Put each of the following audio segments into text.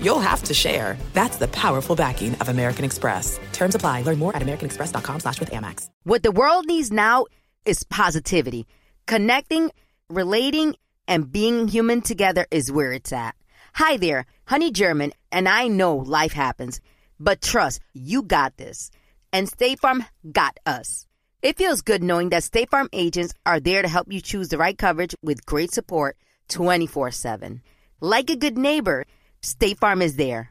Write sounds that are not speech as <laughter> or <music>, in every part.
you'll have to share. That's the powerful backing of American Express. Terms apply. Learn more at americanexpress.com slash with Amex. What the world needs now is positivity. Connecting, relating, and being human together is where it's at. Hi there, Honey German, and I know life happens, but trust, you got this. And State Farm got us. It feels good knowing that State Farm agents are there to help you choose the right coverage with great support 24 7. Like a good neighbor, State Farm is there.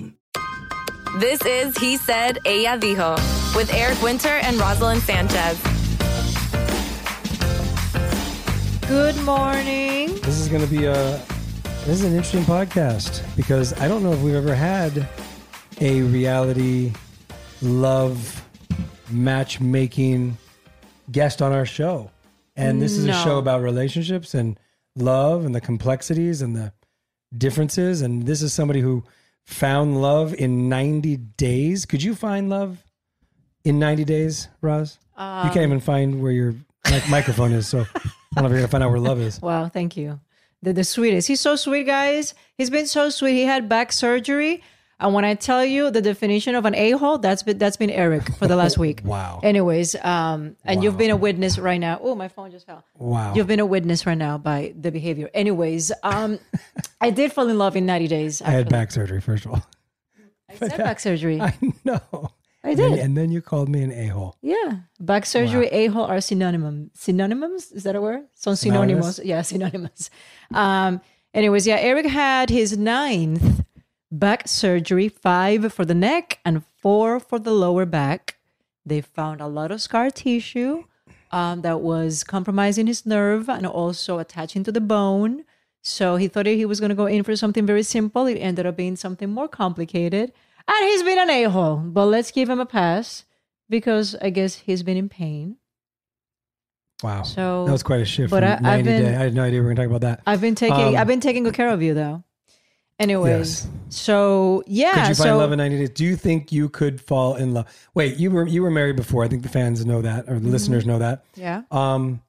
en español.com. This is He Said, Ella Dijo, with Eric Winter and Roselyn Sanchez. Good morning. This is going to be a this is an interesting podcast because I don't know if we've ever had a reality love matchmaking guest on our show. And this is a show about relationships and love and the complexities and the differences and this is somebody who found love in 90 days. Could you find love in 90 days, Roz? you can't um, even find where your mic- <laughs> microphone is, so I don't know if you're going to find out where love is. Wow, thank you. The, the sweetest. He's so sweet, guys. He's been so sweet. He had back surgery. And when I tell you the definition of an a hole, that's been that's been Eric for the last <laughs> week. Wow. Anyways, um, and you've been a witness right now. Oh, my phone just fell. Wow. You've been a witness right now by the behavior. Anyways, um, I did fall in love in 90 days. I had back surgery, first of all. I said back surgery. I know. I And did. then, and then you called me an a hole. Yeah, back surgery, a hole are synonym Synonyms? Is that a word? Son synonymous. Synonymous? Yeah, synonymous. Um. Anyways, yeah, Eric had his ninth back surgery, five for the neck and four for the lower back. They found a lot of scar tissue um, that was compromising his nerve and also attaching to the bone. So he thought he was going to go in for something very simple. It ended up being something more complicated. And he's been an a hole, but let's give him a pass because I guess he's been in pain. Wow. So- that was quite a shift. but I- I've been- day. I had no idea we were going to talk about that. I've been taking Um, I've been taking good care of you though. Anyways, Yes. so yeah, Could you find so love in 90 days? Do you think you could fall in love? Wait, you were you were married before. I think the fans know that or the Mm-hmm. listeners know that. yeah, Um,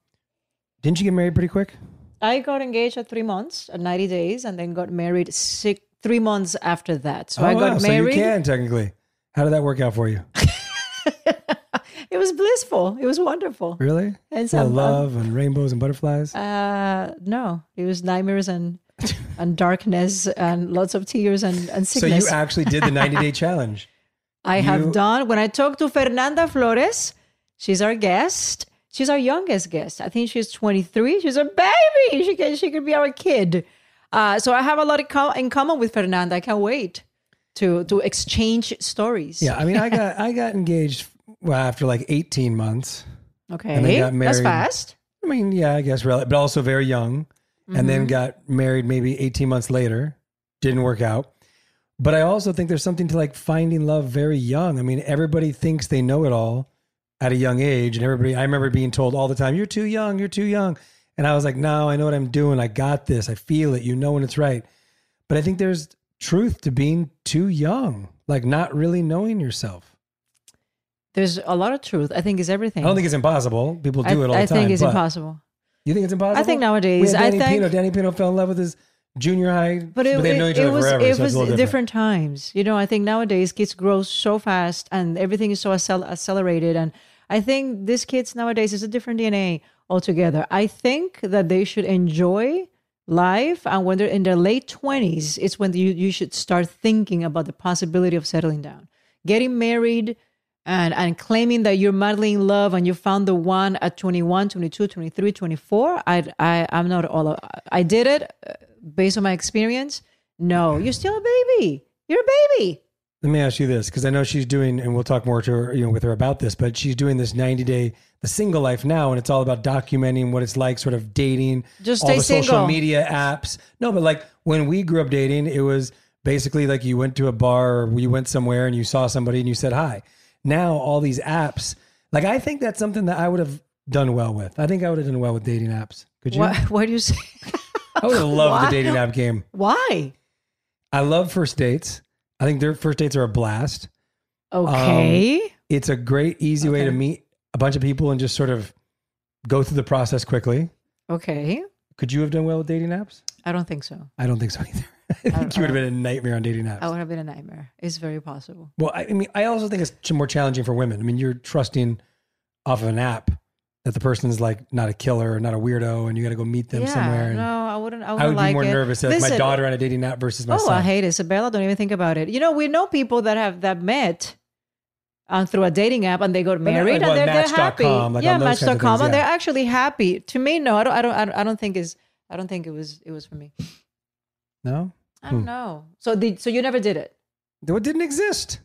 didn't you get married pretty quick? I got engaged at three months, at ninety days, and then got married six three months after that. So I Oh, got wow. married. So you can technically. How did that work out for you? <laughs> it was blissful. It was wonderful. Really? And Well, some love and rainbows and butterflies. Uh, no, it was nightmares and <laughs> and darkness and lots of tears and and so you actually did the <laughs> 90 day challenge. I You- have done. When I talked to Fernanda Flores, she's our guest. She's our youngest guest. I think she's 23. She's a baby. She can she could be our kid. Uh, so I have a lot in, com- in common with Fernanda. I can't wait to to exchange stories. Yeah, I mean, I got I got engaged well, after like 18 months. Okay. And got That's fast. I mean, yeah, I guess, but also very young. And Mm-hmm. then got married maybe 18 months later. Didn't work out. But I also think there's something to like finding love very young. I mean, everybody thinks they know it all at a young age. And everybody, I remember being told all the time, you're too young, you're too young. And I was like, no, I know what I'm doing. I got this. I feel it. You know when it's right. But I think there's truth to being too young, like not really knowing yourself. There's a lot of truth. I think is everything. I don't think it's impossible. People do I, it all I the time. think it's impossible. You think it's impossible? I think nowadays- had I Danny think- Pino. Danny Pino fell in love with his junior high, But it, they've it, each it other was forever. it so was little different. times. You know, I think nowadays kids grow so fast and everything is so accel- accelerated. And I think these kids nowadays is a different DNA altogether. I think that they should enjoy life, and when they're in their late twenties, it's when you you should start thinking about the possibility of settling down, getting married. And, and claiming that you're madly in love and you found the one at 21 22 23 24 I, I i'm not all i did it uh, based on my experience. No you're still a baby. You're a baby. Let me ask you this, because I know she's doing, and we'll talk more to her, you know, with her about this, but she's doing this 90 day, the single life now, and it's all about documenting what it's like, sort of dating, Just all the social media apps. No, but like when we grew up dating, it was basically like you went to a bar or you went somewhere and you saw somebody and you said hi. Now all these apps, like I think that's something that I would have done well with. I think I would have done well with dating apps. Could you? why, <laughs> why do you say I would have <laughs> loved Why? the dating app game. why I love first dates. I think their first dates are a blast. Um, okay It's a great, easy way to meet a bunch of people and just sort of go through the process quickly. okay Could you have done well with dating apps? i don't think so I don't think so either. <laughs> I think you would have been a nightmare on dating apps. i would have been a nightmare it's very possible well, I, I mean, I also think it's more challenging for women. I mean, you're trusting off of an app that the person's like not a killer or not a weirdo, and you got to go meet them yeah somewhere. And no i wouldn't i, wouldn't I would like be more it. nervous as my daughter on a dating app versus my oh son. i hate isabella don't even think about it you know we know people that have that met um, through a dating app and they got married like and they're, they're happy Match.com, like yeah on those kinds match.com things, and yeah. they're actually happy to me no I don't, I don't i don't i don't think is i don't think it was it was for me no, i don't Hmm. know so the so you never did it it didn't exist.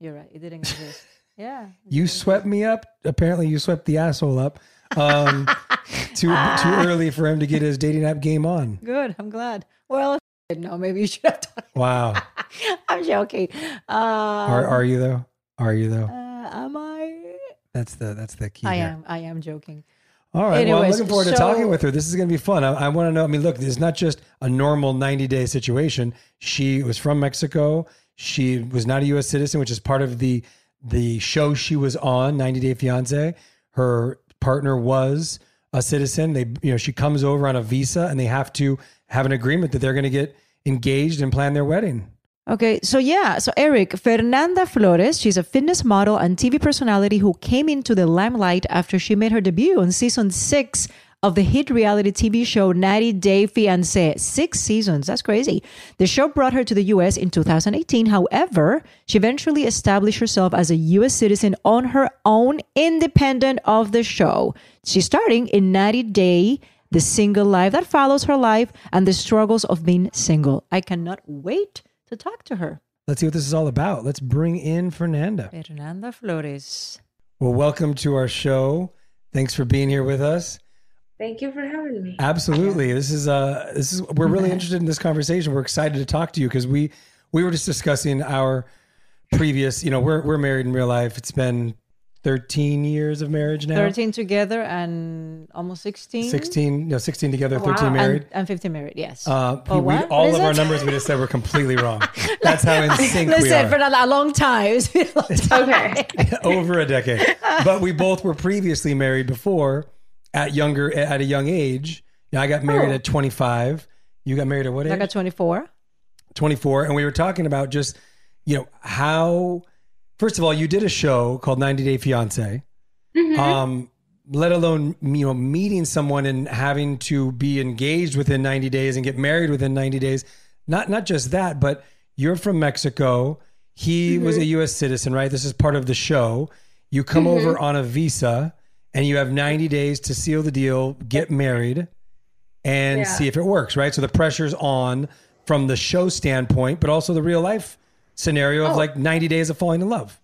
you're right it didn't exist <laughs> yeah You swept me up. Apparently, you swept the asshole up. Um, <laughs> too too early for him to get his dating app game on. good i'm glad well no maybe you should have done Wow. <laughs> i'm joking uh, Are are you though? Are you though? uh, am i That's the that's the key. i here. am i am joking All right. well, I'm looking forward to talking with her. This is going to be fun. I, I want to know. I mean, look, it's not just a normal 90 day situation. She was from Mexico. She was not a U.S. citizen, which is part of the the show she was on, 90 Day Fiance. Her partner was a citizen. They, you know, she comes over on a visa, and they have to have an agreement that they're going to get engaged and plan their wedding. Okay, so yeah, so Eric, Fernanda Flores, she's a fitness model and TV personality who came into the limelight after she made her debut on season six of the hit reality TV show 90 Day Fiancé. Six seasons, that's crazy. The show brought her to the US in 2018. However, she eventually established herself as a US citizen on her own, independent of the show. She's starting in 90 Day the single life that follows her life and the struggles of being single. I cannot wait to talk to her. Let's see what this is all about. Let's bring in Fernanda. Fernanda Flores. Well, welcome to our show. Thanks for being here with us. Thank you for having me. Absolutely. This is uh this is we're really <laughs> interested in this conversation. We're excited to talk to you because we we were just discussing our previous, you know, we're we're married in real life. It's been 13 years of marriage now. 13 together and almost 16. 16, no, 16 together, Wow. 13 married. And, and 15 married, yes. Uh, Oh, we, all What is of our numbers we just said were completely wrong. <laughs> That's how in sync we are. Fernanda, a long time. <laughs> It's been a long <laughs> time. Okay. over a decade. But we both were previously married before at younger at a young age. You know, I got married Oh. at 25. You got married at what age? I got 24. 24 and we were talking about just you know how first of all you did a show called 90 day fiance. Mm-hmm. Um let alone you know meeting someone and having to be engaged within 90 days and get married within 90 days. Not not just that but you're from Mexico. He mm-hmm. was a US citizen right? This is part of the show. You come mm-hmm. over on a visa and you have 90 days to seal the deal get married and Yeah. see if it works, right? So the pressure's on from the show standpoint, but also the real life scenario of Oh. like 90 days of falling in love.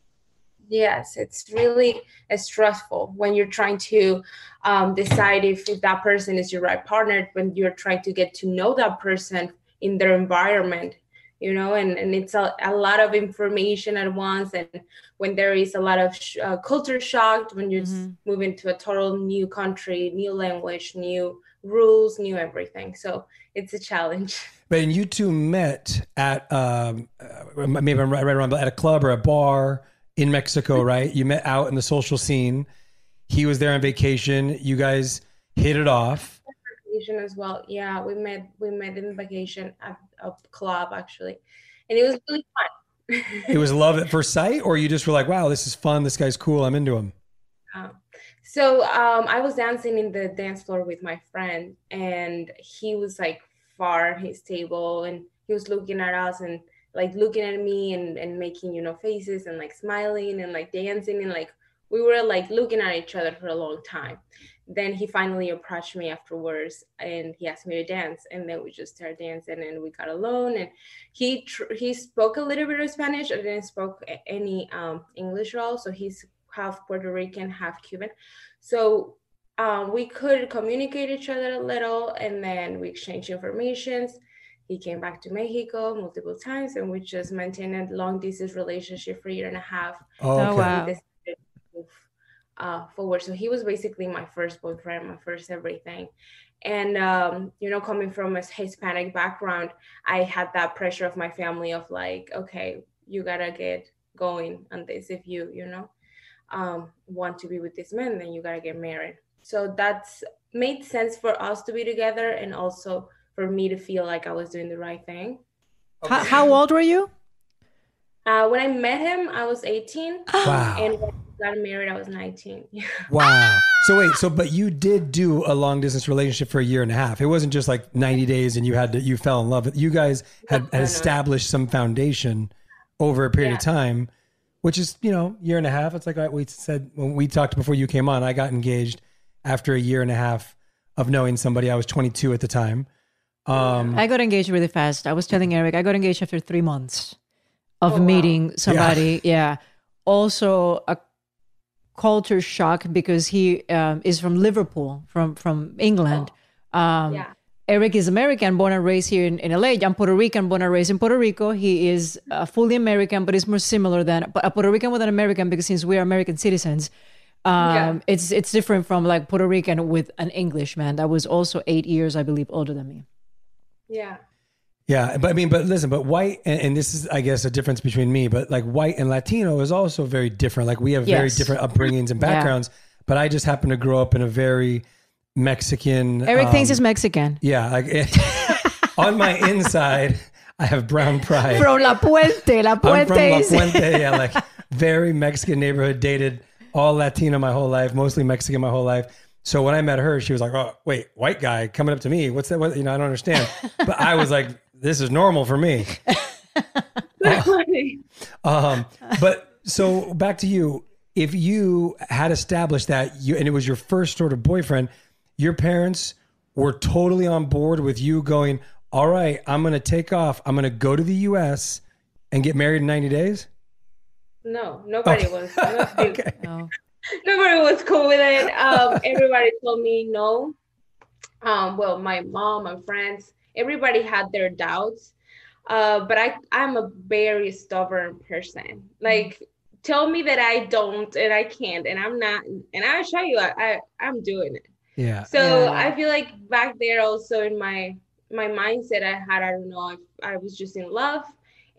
Yes, it's really uh, stressful when you're trying to um, decide if, if that person is your right partner, when you're trying to get to know that person in their environment, you know, and, and it's a, a lot of information at once. And when there is a lot of sh- uh, culture shock, when you Mm-hmm. s move into a total new country, new language, new rules, new everything. So it's a challenge. <laughs> But you two met at um, uh, maybe I'm right, right around, but at a club or a bar, in Mexico, right? You met out in the social scene. He was there on vacation. You guys hit it off. Vacation as well. Yeah, we met. We met in vacation at a club actually, and it was really fun. it was love at <laughs> first sight, or you just were like, "Wow, this is fun. This guy's cool. I'm into him." Um, so um, I was dancing in the dance floor with my friend, and he was like far his table, and he was looking at us and like looking at me and, and making you know faces and like smiling and like dancing and like we were like looking at each other for a long time. Then he finally approached me afterwards and he asked me to dance and then we just started dancing and we got alone and he tr- he spoke a little bit of spanish i didn't spoke any um, english at all. So he's half puerto rican half cuban. So um, we could communicate each other a little and then we exchanged informations he came back to Mexico multiple times, and we just maintained a long distance relationship for a year and a half. Oh, okay. Oh, wow. Move, uh, forward. So he was basically my first boyfriend, my first everything. And um, you know, coming from a Hispanic background, I had that pressure of my family of like, okay, you gotta get going on this. If you, you know, um, want to be with this man, then you gotta get married. So that's made sense for us to be together, and also for me to feel like I was doing the right thing. How, how old were you? Uh, when I met him, I was 18. <gasps> Wow. And when I got married, I was 19. <laughs> Wow. So wait, so but you did do a long distance relationship for a year and a half. It wasn't just like 90 days and you had to you fell in love. You guys had, had established some foundation over a period of time, which is, you know, year and a half. It's like I- we said when we talked before you came on, I got engaged after a year and a half of knowing somebody. I was 22 at the time. Um I got engaged really fast. I was telling Eric, I got engaged after three months of Oh, wow. meeting somebody. Yeah. Also, a culture shock because he um, is from Liverpool, from from England. Um, yeah. Eric is American, born and raised here in, in LA. I'm Puerto Rican, born and raised in Puerto Rico. He is uh, fully American, but is more similar than a Puerto Rican with an American because since we are American citizens, um, Yeah. it's it's different from like Puerto Rican with an Englishman that was also eight years, I believe, older than me. Yeah. Yeah, but I mean, but listen, but white, and, and this is, I guess, a difference between me, but like white and Latino is also very different. Like we have very different upbringings and backgrounds, but I just happen to grow up in a very Mexican. Eric um, thinks he's Mexican. Yeah, like <laughs> on my inside, I have brown pride. From La Puente, La Puente. I'm from La Puente, yeah, like very Mexican neighborhood, dated all Latina my whole life, mostly Mexican my whole life. So when I met her, she was like, "Oh, wait, white guy coming up to me? What's that? What, you know, I don't understand." <laughs> But I was like, "This is normal for me." <laughs> Um, but so back to you. If you had established that you and it was your first sort of boyfriend, your parents were totally on board with you going, "All right, I'm going to take off. I'm going to go to the US and get married in 90 days?" No, nobody Oh. was. <laughs> Okay. No. <laughs> nobody was cool with it. Um, everybody told me no. Um, well, my mom and friends, everybody had their doubts. Uh, but I, I'm a very stubborn person. Like, tell me that I don't and I can't, and I'm not, and I'll show you, I, I I'm doing it. Yeah. So Yeah. I feel like back there also in my my mindset I had, I don't know, if I was just in love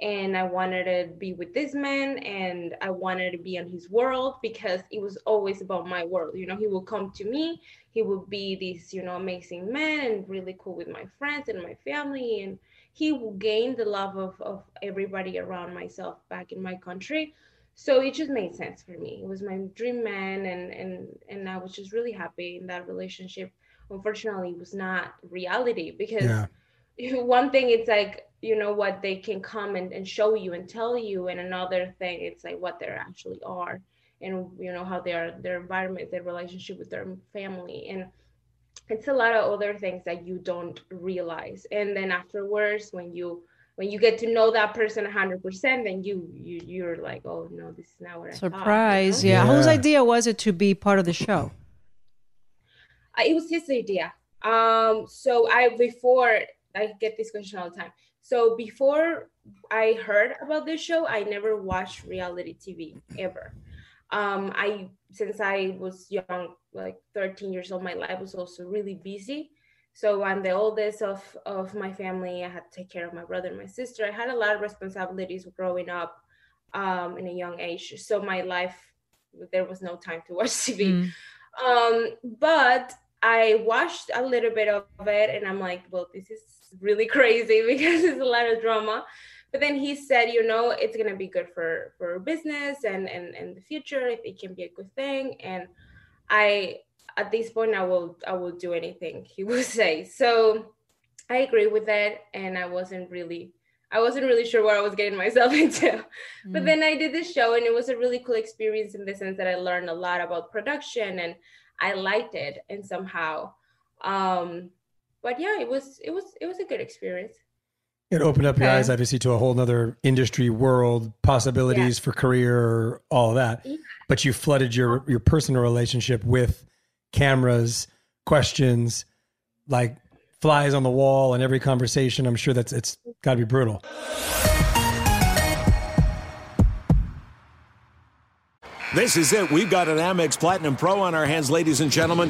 and I wanted to be with this man and I wanted to be in his world because it was always about my world. You know, he would come to me, he would be this, you know, amazing man and really cool with my friends and my family and he will gain the love of, of everybody around myself back in my country so it just made sense for me it was my dream man and and and i was just really happy in that relationship unfortunately it was not reality because Yeah. <laughs> one thing it's like you know what they can come and, and show you and tell you and another thing it's like what they actually are and you know how they are their environment their relationship with their family and it's a lot of other things that you don't realize and then afterwards when you when you get to know that person 100% then you, you you're like oh no this is not what i thought," you Surprise. know? Yeah. Whose idea was it to be part of the show? Uh, it was his idea um so i before i get this question all the time so before i heard about this show i never watched reality tv ever um i since i was young like 13 years old my life was also really busy so i'm the oldest of of my family i had to take care of my brother and my sister i had a lot of responsibilities growing up um, in a young age. So my life, there was no time to watch <laughs> TV. Mm. Um, but I watched a little bit of it and I'm like, well, this is really <laughs> crazy because it's a lot of drama. But then he said, you know, it's gonna be good for for business and and and the future. If it can be a good thing. And I at this point I will I will do anything <laughs> he will say. So I agree with that. And I wasn't really I wasn't really sure what I was getting myself <laughs> into. Mm. But then I did this show and it was a really cool experience in the sense that I learned a lot about production and I liked it and somehow. Um, but yeah, it was it was it was a good experience. It opened up okay. your eyes, obviously, to a whole nother industry world, possibilities yeah. for career, all of that. Yeah. But you flooded your your personal relationship with cameras, questions, like flies on the wall, and every conversation. I'm sure that's it's got to be brutal. This is it. We've got an Amex Platinum Pro on our hands, ladies and gentlemen.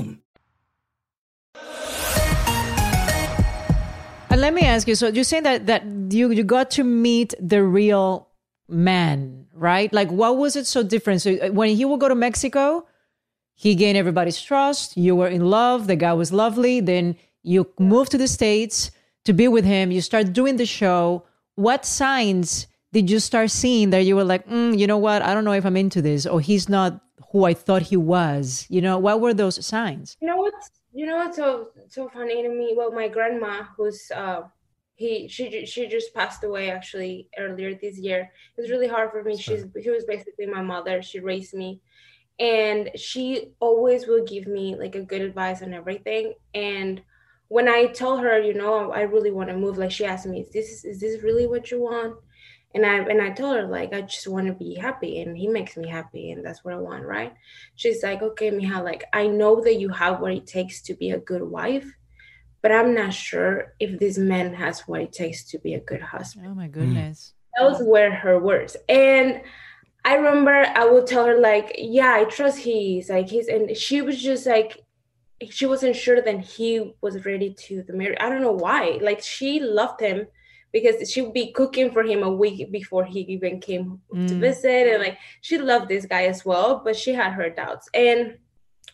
And let me ask you: so you're saying that that you you got to meet the real man, right? Like, what was it so different? So uh, when he would go to Mexico, he gained everybody's trust. You were in love. The guy was lovely. Then you moved to the states to be with him. You start doing the show. What signs did you start seeing that you were like, mm, you know what? I don't know if I'm into this, or he's not who I thought he was. You know, what were those signs? You know what's you know what's so so funny to me? Well, my grandma, who's uh, he she she just passed away actually earlier this year. It was really hard for me. She's she was basically my mother. She raised me, and she always will give me like a good advice on everything. And when I tell her, you know, I really want to move, like she asked me, "Is this is this really what you want?" And I and I told her like I just want to be happy and he makes me happy and that's what I want, right? She's like, okay, Mija, like I know that you have what it takes to be a good wife, but I'm not sure if this man has what it takes to be a good husband. Oh my hmm. goodness. Those were her words. And I remember I would tell her like, yeah, I trust he's like he's and she was just like she wasn't sure that he was ready to the marriage. I don't know why. Like she loved him because she would be cooking for him a week before he even came mm. to visit and like she loved this guy as well but she had her doubts and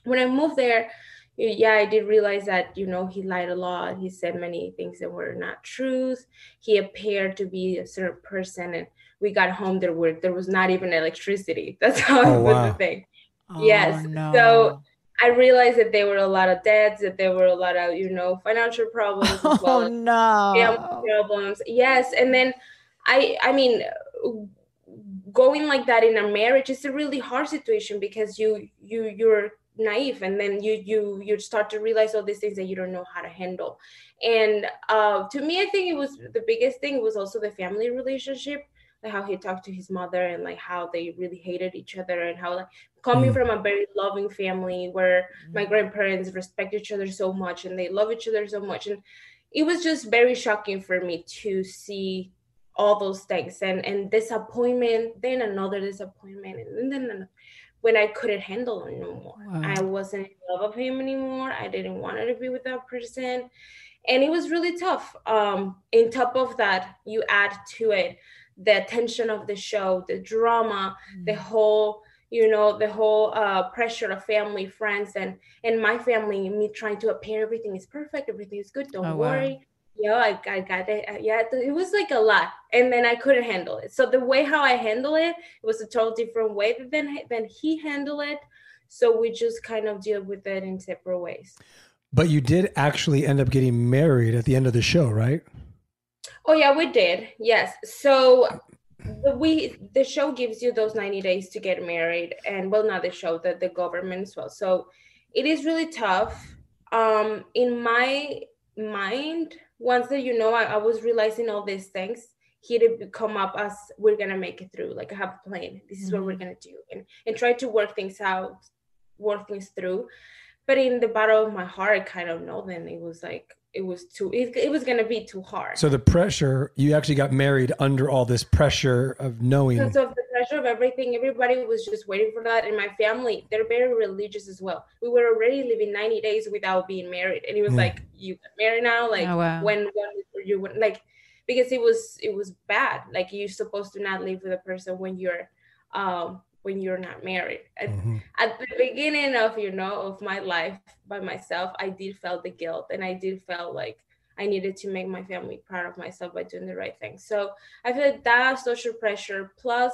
when i moved there yeah, I did realize that, you know, he lied a lot. He said many things that were not truth. He appeared to be a certain person. And we got home, there were there was not even electricity. <laughs> That's how Oh, it was wow. the thing. Oh, yes. no. So I realized that there were a lot of debts, that there were a lot of, you know, financial problems as <laughs> well Oh no. family problems. Yes, and then I I mean going like that in a marriage is a really hard situation because you you you're naive and then you you you start to realize all these things that you don't know how to handle. And uh to me I think it was the biggest thing was also the family relationship like how he talked to his mother and like how they really hated each other and how like coming Mm. from a very loving family where my grandparents respect each other so much and they love each other so much. And it was just very shocking for me to see all those things and and disappointment then another disappointment and then when i couldn't handle it no more. Wow. i wasn't in love of him anymore. I didn't want to be with that person. And it was really tough um in top of that you add to it the tension of the show the drama the whole you know the whole uh pressure of family friends and and my family me trying to appear everything is perfect everything is good don't Oh, wow. worry. Yeah I, I got it. Uh, yeah it was like a lot and then i couldn't handle it. So the way how i handle it, it was a total different way than than he handled it. So we just kind of deal with it in separate ways. But you did actually end up getting married at the end of the show, right? Oh yeah, we did. Yes. So the we the show gives you those 90 days to get married and well not the show, that the government as well. So it is really tough. Um in my mind, once that you know I, I was realizing all these things, he did come up as we're gonna make it through. Like I have a plan. This is what we're gonna do and and try to work things out, work things through. But in the bottom of my heart, I kind of know then it was like it was too it, it was gonna be too hard. So the pressure, you actually got married under all this pressure of knowing. because of the pressure of everything everybody was just waiting for that and my family they're very religious as well we were already living 90 days without being married and it was Mm. like you got married now like Oh, wow. when when you would like because it was it was bad like you're supposed to not live with a person when you're um when you're not married at, Mhm. at the beginning of you know of my life by myself i did feel the guilt and i did feel like i needed to make my family proud of myself by doing the right thing so i feel like that social pressure plus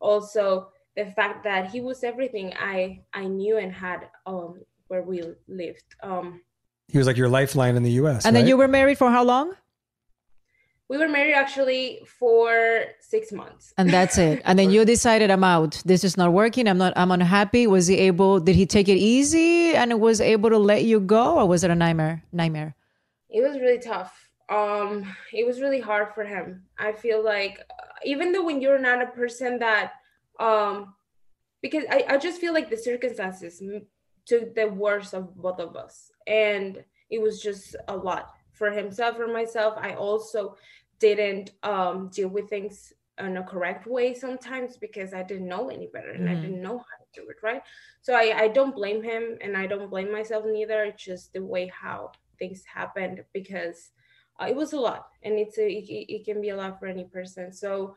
also the fact that he was everything i i knew and had um where we lived um He was like your lifeline in the U.S. And then you were married for how long? We were married actually for six months And that's it. And then you <laughs> decided I'm out. This is not working. I'm not I'm unhappy. Was he able did he take it easy and was able to let you go or was it a nightmare? Nightmare. it was really tough um it was really hard for him i feel like uh, even though when you're not a person that um because i, I just feel like the circumstances took the worst of both of us and it was just a lot for himself or myself i also didn't um deal with things in a correct way sometimes because i didn't know any better and i Mhm. didn't know how to do it right? So I, I don't blame him and i don't blame myself neither. It's just the way how things happened because uh, it was a lot and it's a it, it can be a lot for any person. So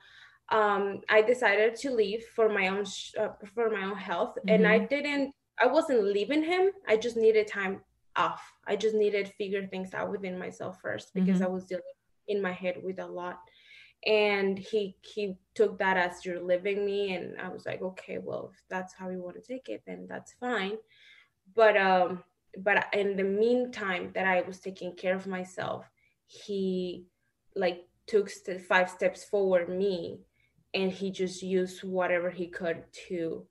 um i decided to leave for my own sh- uh, for my own health and i didn't i wasn't leaving him. I just needed time off. I just needed to figure things out within myself first because Mhm. i was dealing in my head with a lot. And he he took that as you're living me. And i was like okay well if that's how you want to take it then that's fine. But um but in the meantime that i was taking care of myself he like took st- five steps forward me. And he just used whatever he could to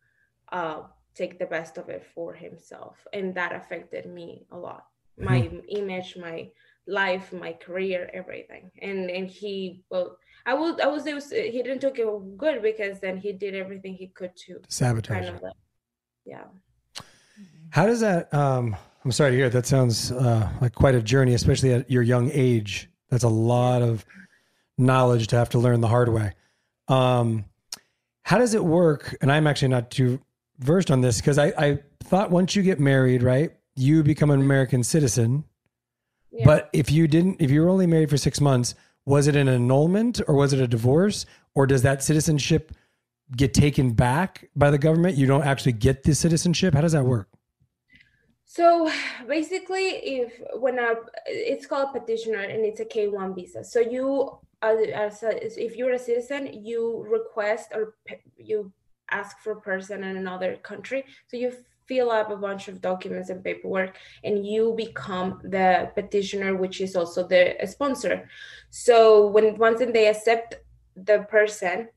uh take the best of it for himself and that affected me a lot my image my life my career everything and and he well i will i was it was he didn't take it good because then he did everything he could to Sabotage. kind of like yeah How does that? Um, I'm sorry to hear. That sounds uh, like quite a journey, especially at your young age. That's a lot of knowledge to have to learn the hard way. Um, how does it work? And I'm actually not too versed on this because I, I thought once you get married, right, you become an American citizen. Yeah. But if you didn't, if you were only married for six months, was it an annulment or was it a divorce? Or does that citizenship get taken back by the government? You don't actually get the citizenship. How does that work? So basically, if when a it's called petitioner and it's a K one visa. So you as, as a, if you're a citizen, you request or you ask for a person in another country. So you fill up a bunch of documents and paperwork and you become the petitioner which is also the sponsor so when once they accept the person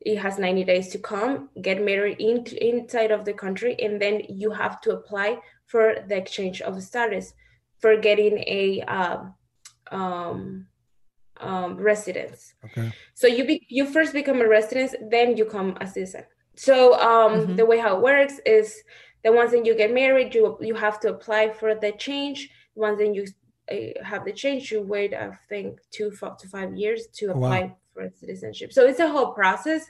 it has 90 days to come get married in, inside of the country and then you have to apply for the exchange of status for getting a um, um, um, residence Okay. so you be, you first become a resident then you come a citizen so um, Mhm. the way how it works is the ones that you get married you you have to apply for the change once then you uh, have the change you wait i think two to five years to Oh, wow. apply for citizenship so it's a whole process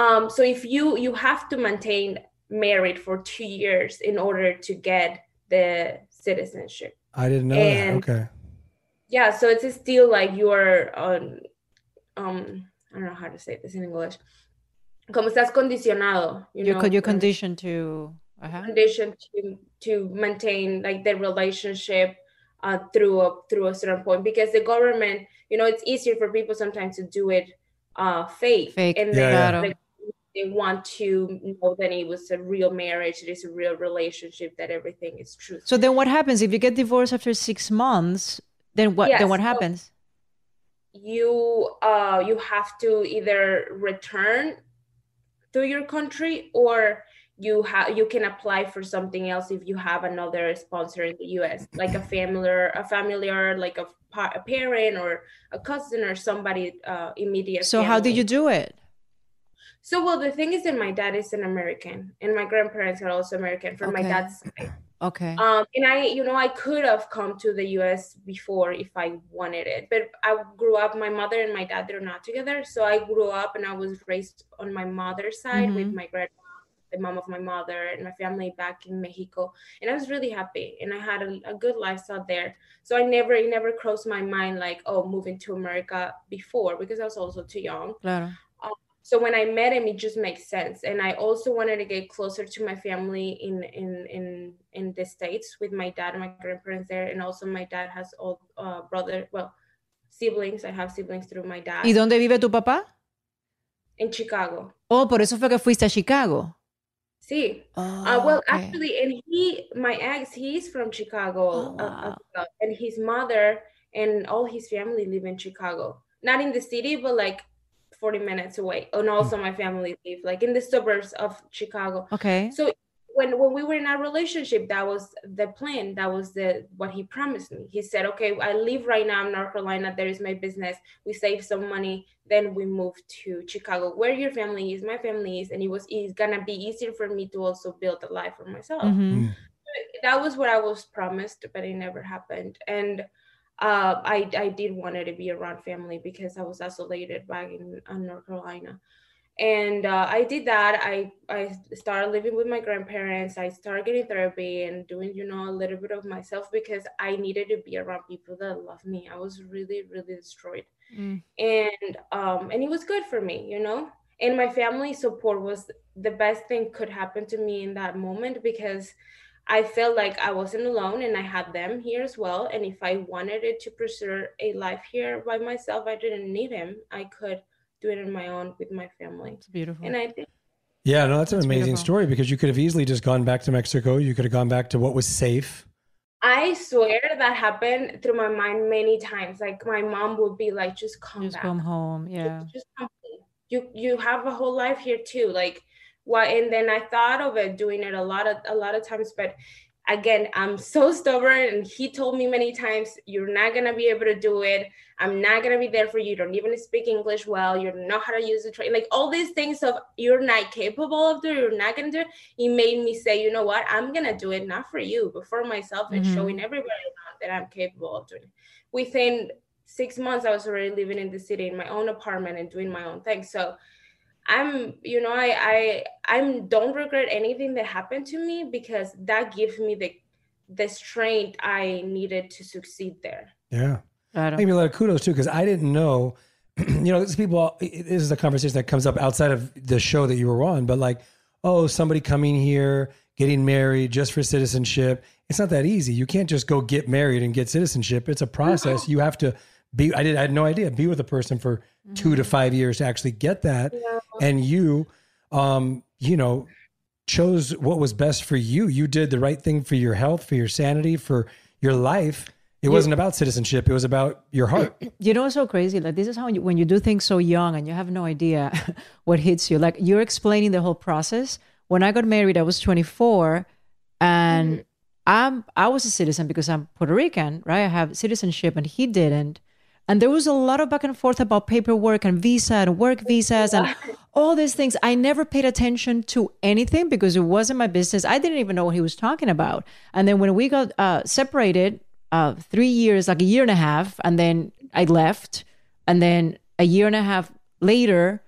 um, so if you you have to maintain married for two years in order to get the citizenship I didn't know And- that. Okay. yeah so it's still like you're on um i don't know how to say this in english como estás condicionado you You're, know you're conditioned to. Uh-huh. condition to to maintain like the relationship uh, through a through a certain point because the government you know it's easier for people sometimes to do it uh fake, Fake, and Yeah, then yeah. Claro. like, they want to know that it was a real marriage it is a real relationship that everything is true So then what happens if you get divorced after six months? Then what? Yes, then what so- happens? you uh you have to either return to your country or you have you can apply for something else if you have another sponsor in the US like a family or a family or like a, pa- a parent or a cousin or somebody uh immediate So how did family. you do it? so well the thing is that my dad is an American and my grandparents are also American from my dad's side Okay. um, and I, you know, I could have come to the U.S. before if I wanted it, but I grew up. My mother and my dad they're not together, so I grew up and I was raised on my mother's side with Mhm. my grandma, the mom of my mother, and my family back in Mexico, and I was really happy, and I had a, a good lifestyle there. So I never, it never crossed my mind like, oh, moving to America before because I was also too young. Claro. So when I met him, it just makes sense. And I also wanted to get closer to my family in in in in the states with my dad and my grandparents there, and also my dad has all uh, brother, well, siblings. I have siblings through my dad ¿Y dónde vive tu papá? in Chicago. Oh, por eso fue que fuiste a Chicago. sí Oh, uh, well, okay. actually, and he, my ex, he's from Chicago, Oh, uh, wow. well. and his mother and all his family live in Chicago. Not in the city, but like 40 minutes away. And also, my family live like in the suburbs of Chicago. Okay. So when when we were in our relationship, that was the plan. That was the what he promised me. He said, "Okay, I live right now in North Carolina. There is my business. We save some money, then we move to Chicago, where your family is, my family is, and it was it's gonna be easier for me to also build a life for myself." Mhm. That was what I was promised, but it never happened. And uh, I I did wanted to be around family because I was isolated back in uh, North Carolina and uh, I did that. I I started living with my grandparents. I started getting therapy and doing you know a little bit of myself because I needed to be around people that love me. I was really really destroyed, Mm. and um and it was good for me, you know. And my family support was the best thing could happen to me in that moment because I felt like I wasn't alone and I had them here as well. And if I wanted it to pursue a life here by myself, I didn't need him. I could do it on my own with my family. It's beautiful. And I think Yeah, no, that's an That's amazing beautiful. story because you could have easily just gone back to Mexico. You could have gone back to what was safe. I swear that happened through my mind many times. Like my mom would be like, just come Just back. come home. Yeah. Just come home. You you have a whole life here too. Like why and then I thought of it doing it a lot of a lot of times, but again, I'm so stubborn and he told me many times, you're not gonna be able to do it. I'm not gonna be there for you. You don't even speak English well. You don't know how to use the train. Like all these things of you're not capable of doing, you're not gonna do it. He made me say, you know what? I'm gonna do it not for you, but for myself and Mhm. showing everybody around that I'm capable of doing it. Within six months, I was already living in the city in my own apartment and doing my own thing. So I'm, you know, I I I don't regret anything that happened to me because that gives me the the strength I needed to succeed there. Yeah. Claro. I give you a lot of kudos too, because I didn't know, <clears throat> you know, these people, this is a conversation that comes up outside of the show that you were on, but like, oh, somebody coming here, getting married just for citizenship. it's not that easy. You can't just go get married and get citizenship. It's a process. You have to be. I did. I had no idea. Be with a person for two to mm-hmm. five years to actually get that. And you, um, you know, chose what was best for you. You did the right thing for your health, for your sanity, for your life. It wasn't about citizenship. It was about your heart. You know, it's so crazy. Like this is how you, when you do things so young and you have no idea <laughs> what hits you. Like you're explaining the whole process. When I got married, I was 24, and I'm I was a citizen because I'm Puerto Rican, right? I have citizenship, and he didn't. And there was a lot of back and forth about paperwork and visa and work visas and <laughs> all these things. I never paid attention to anything because it wasn't my business. I didn't even know what he was talking about. And then when we got uh, separated, uh, three years, like a year and a half, and then I left. And then a year and a half later,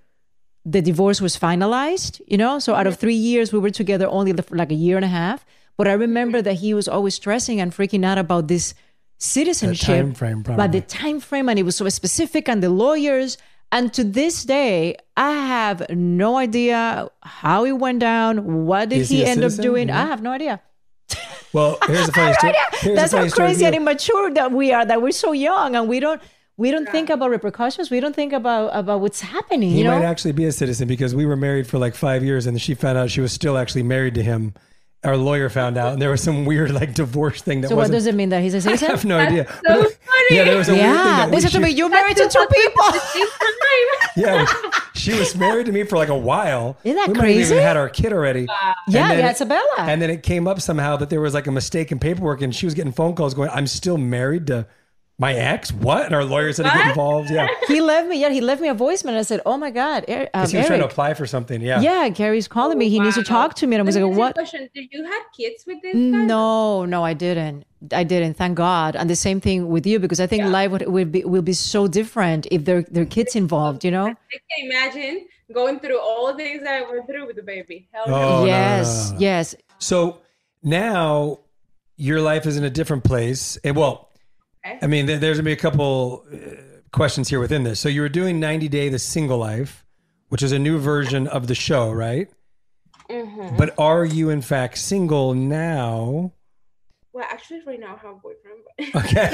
the divorce was finalized, you know? So out of three years, we were together only for like a year and a half. But I remember that he was always stressing and freaking out about this citizenship. time frame, But the time frame, and it was so specific, and the lawyers. And to this day, I have no idea how it went down. What did Is he, he a end up citizen? doing? Yeah. I have no idea. Well, <laughs> here's a funny story. Here's That's a how funny story crazy and immature that we are. That we're so young and we don't we don't think about repercussions. We don't think about about what's happening. He you know, might actually be a citizen because we were married for like five years, and she found out she was still actually married to him. Our lawyer found out, and there was some weird like divorce thing that was so what wasn't. does it mean that he's a citizen? I have no idea. so But- funny. Yeah, there was a weird thing yeah, that we, listen to she, me. You're married to two people. <laughs> Yeah, she was married to me for like a while. Isn't that we might have crazy? even had our kid already. Yeah, then- yeah, Isabella. And then it came up somehow that there was like a mistake in paperwork, and she was getting phone calls going, "I'm still married to my ex." What? And our lawyers had to get involved. Yeah, <laughs> he left me. Yeah, he left me a voicemail. And I said, "Oh my God, Er- um, because he was trying to apply for something. Yeah. Yeah, Gary's calling me. He needs to talk to me. And I was Let like, ask you a "What?" Question: Did you have kids with this guy? No, no, I didn't. I didn't. Thank God. And the same thing with you because I think life would, will be will be so different if there there are kids involved. You know. I can imagine going through all the things that I went through with the baby. Hell Oh, no. no, no, yes, no, no. yes. So now your life is in a different place. And well, Okay. I mean, there's gonna be a couple uh, questions here within this. So you were doing 90 Day the Single Life, which is a new version of the show, right? Mhm. But are you in fact single now? Well, actually, right now I have a boyfriend. But <laughs> Okay.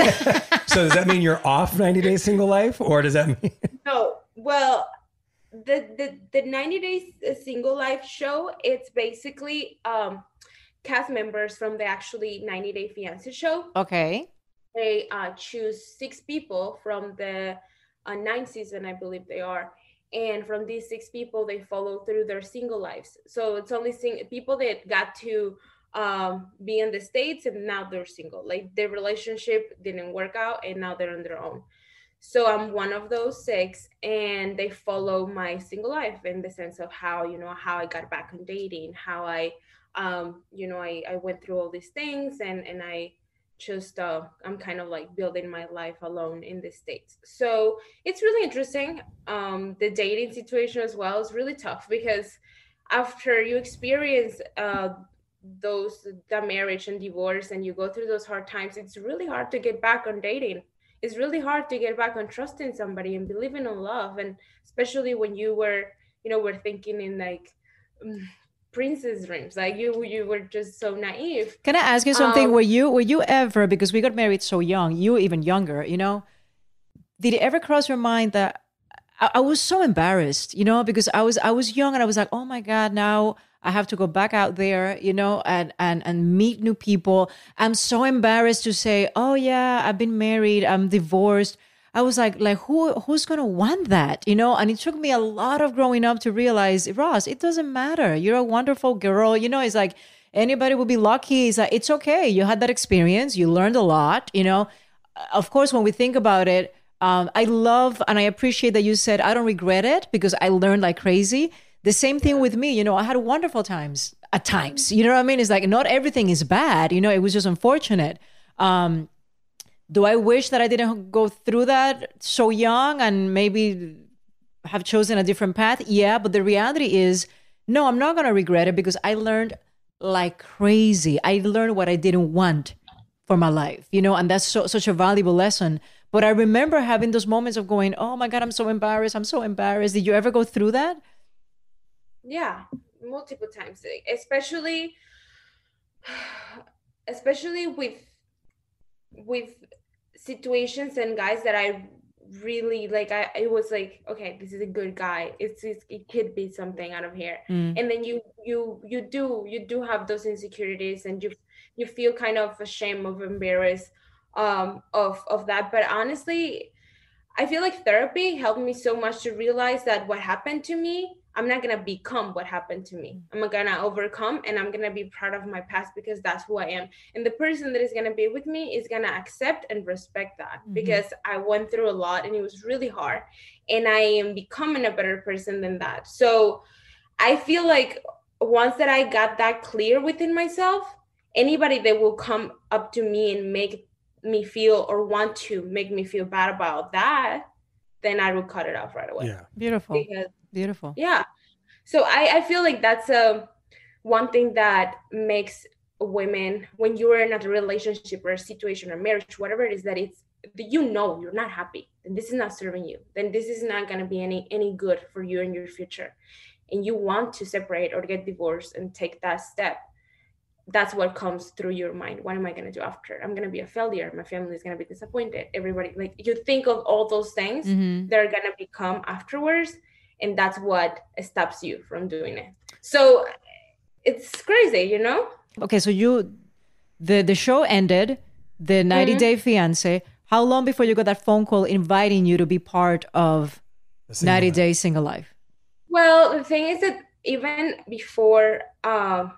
so does that mean you're off 90 Day Single Life, or does that mean? <laughs> no. Well, the the the 90 days uh, single life show. It's basically um cast members from the actually 90 Day Fiance show. Okay. They uh, choose six people from the uh, ninth season, I believe they are. And from these six people, they follow through their single lives. So it's only sing- people that got to um, be in the States and now they're single. Like their relationship didn't work out and now they're on their own. So I'm one of those six, and they follow my single life in the sense of how, you know, how I got back on dating, how I, um, you know, I, I went through all these things and, and I, just uh, I'm kind of like building my life alone in the states. So it's really interesting. Um, the dating situation as well is really tough because after you experience uh, those the marriage and divorce and you go through those hard times, it's really hard to get back on dating. It's really hard to get back on trusting somebody and believing in love, and especially when you were, you know, were thinking in like mm, princess dreams, like you you were just so naive. Can I ask you something? Um, were you were you ever because we got married so young, you were even younger, you know? Did it ever cross your mind that I, I was so embarrassed, you know, because I was I was young and I was like, oh my god, now I have to go back out there, you know, and and and meet new people. I'm so embarrassed to say, oh yeah, I've been married, I'm divorced. I was like, like who who's gonna want that, you know? And it took me a lot of growing up to realize, Ross, it doesn't matter. You're a wonderful girl, you know. It's like anybody would be lucky. It's like it's okay. You had that experience. You learned a lot, you know. Of course, when we think about it, um, I love and I appreciate that you said I don't regret it because I learned like crazy. The same thing with me, you know. I had wonderful times at times. You know what I mean? It's like not everything is bad. You know, it was just unfortunate. Um, do I wish that I didn't go through that so young and maybe have chosen a different path? Yeah, but the reality is, no, I'm not going to regret it because I learned like crazy. I learned what I didn't want for my life, you know, and that's so, such a valuable lesson. But I remember having those moments of going, oh my God, I'm so embarrassed. I'm so embarrassed. Did you ever go through that? yeah multiple times especially <sighs> especially with with situations and guys that I really like I it was like okay this is a good guy. It's, it's it could be something out of here. Mm. and then you you you do you do have those insecurities and you you feel kind of ashamed of embarrassed um of of that. But honestly I feel like therapy helped me so much to realize that what happened to me I'm not gonna become what happened to me. I'm gonna overcome and I'm gonna be proud of my past because that's who I am. And the person that is gonna be with me is gonna accept and respect that Mhm. because I went through a lot and it was really hard. And I am becoming a better person than that. So I feel like once that I got that clear within myself, anybody that will come up to me and make me feel or want to make me feel bad about that, then I will cut it off right away. Yeah. Beautiful. Because Beautiful. yeah. So i i feel like that's a one thing that makes women when you're in a relationship or a situation or marriage whatever it is that it's that you know you're not happy and this is not serving you then this is not going to be any any good for you in your future. And you want to separate or get divorced and take that step. That's what comes through your mind. What am i going to do after? I'm going to be a failure. My family is going to be disappointed. Everybody like you think of all those things Mhm. they're gonna become afterwards and that's what stops you from doing it so it's crazy you know Okay, so you the the show ended, the 90 Mhm. Day Fiance. How long before you got that phone call inviting you to be part of 90 life. Day Single Life? well the thing is that even before um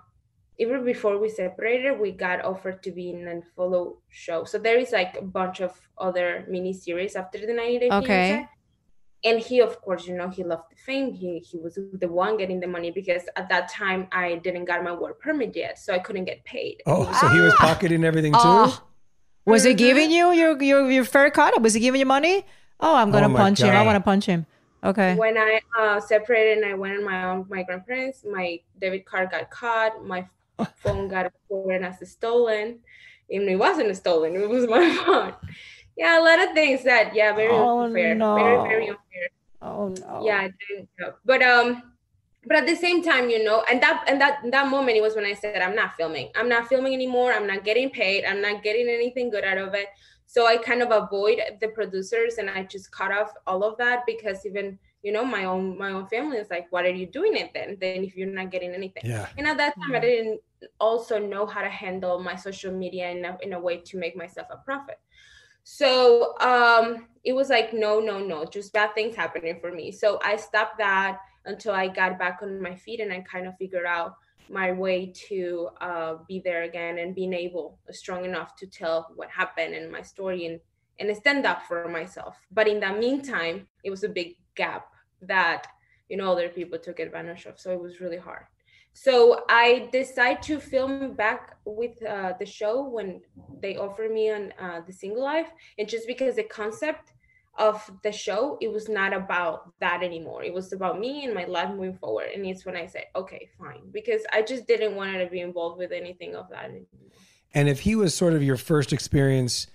even before we separated we got offered to be in a follow show so there is like a bunch of other mini series after the 90 day Okay. Fiancé. And he of course you know he loved the fame he he was the one getting the money because at that time i didn't got my work permit yet so i couldn't get paid Oh, so he was pocketing everything too? Oh, was he Mhm. giving you your, your your fair cut? Was he giving you money? Oh, I'm gonna Oh my punch him. I want to punch him. Okay. when I uh, separated and I went on my own, my grandparents, my debit card got caught, my <laughs> phone got reported as stolen. And it wasn't stolen, it was my <laughs> phone. Yeah, a lot of things that, yeah, very Oh, unfair. no. Very, very unfair. Oh no. Yeah, I. But um but at the same time, you know, and that and that that moment it was when I said I'm not filming. I'm not filming anymore. I'm not getting paid. I'm not getting anything good out of it. So I kind of avoid the producers and I just cut off all of that because even you know my own my own family is like, what are you doing it then? Then if you're not getting anything. Yeah. And at that time, I didn't also know how to handle my social media in a, in a way to make myself a profit. So um, it was like, no, no, no, just bad things happening for me. So I stopped that until I got back on my feet and I kind of figured out my way to uh, be there again and being able, strong enough to tell what happened and my story and and stand up for myself. But in the meantime, it was a big gap that you know other people took advantage of. So it was really hard. So I decided to film back with uh, the show when they offered me on uh, the single life, and just because the concept of the show it was not about that anymore. It was about me and my life moving forward. And it's when i said okay fine because i just didn't want to be involved with anything of that anymore. And if he was sort of your first experience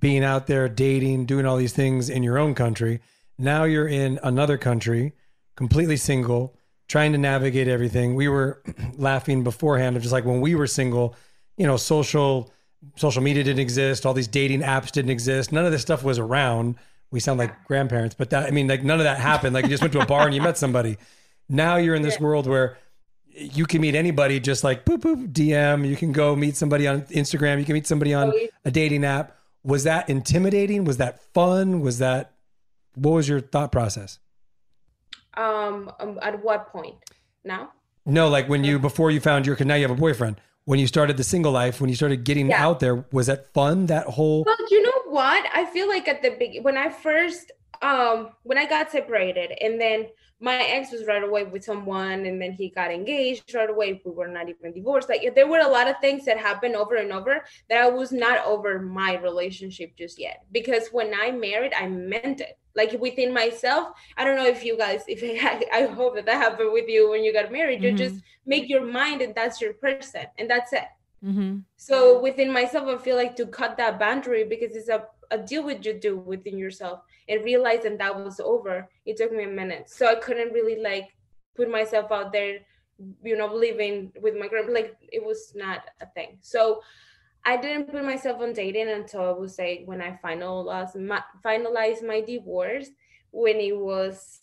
being out there dating, doing all these things in your own country, now you're in another country, completely single, trying to navigate everything. We were <clears throat> laughing beforehand of just like when we were single, you know, social social media didn't exist, all these dating apps didn't exist. None of this stuff was around. We sound like grandparents, but that I mean like none of that happened. Like you just went to a bar and you met somebody. Now you're in this world where you can meet anybody just like boop boop DM. You can go meet somebody on Instagram. You can meet somebody on a dating app. Was that intimidating? Was that fun? Was that what was your thought process? Um, um at what point now No, like when you before you found your now you have a boyfriend. When you started the single life, when you started getting Yeah. out there, was that fun? That whole Well, you know what? I feel like at the big when I first um when I got separated and then my ex was right away with someone and then he got engaged right away. We were not even divorced. Like there were a lot of things that happened over and over that I was not over my relationship just yet. Because when I married, I meant it. Like within myself, I don't know if you guys, if <laughs> I, I hope that that happened with you when you got married. You Mhm. just make your mind and that's your person and that's it. Mm-hmm. So within myself, I feel like to cut that boundary because it's a, a deal with you do within yourself and realizing that was over. It took me a minute. So I couldn't really like put myself out there, you know, living with my grand like it was not a thing. So I didn't put myself on dating until I would say when I finalized my, finalized my divorce when it was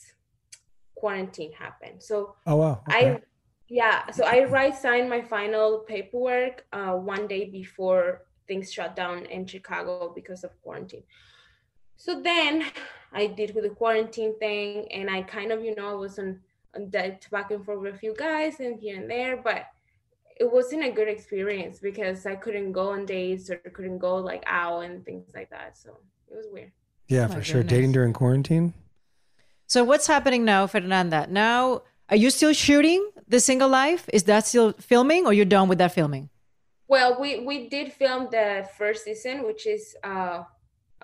quarantine happened. So Oh wow. Okay. I yeah, so I right signed my final paperwork uh, one day before things shut down in Chicago because of quarantine. So then I did with the quarantine thing, and I kind of, you know, I was on, on that back and forth with a few guys and here and there, but it wasn't a good experience because I couldn't go on dates or couldn't go like out and things like that. So it was weird. yeah, my for sure. goodness. Dating during quarantine. So what's happening now, Fernanda? Now, are you still shooting the single life? Is that still filming, or you're done with that filming? Well, we we did film the first season, which is uh,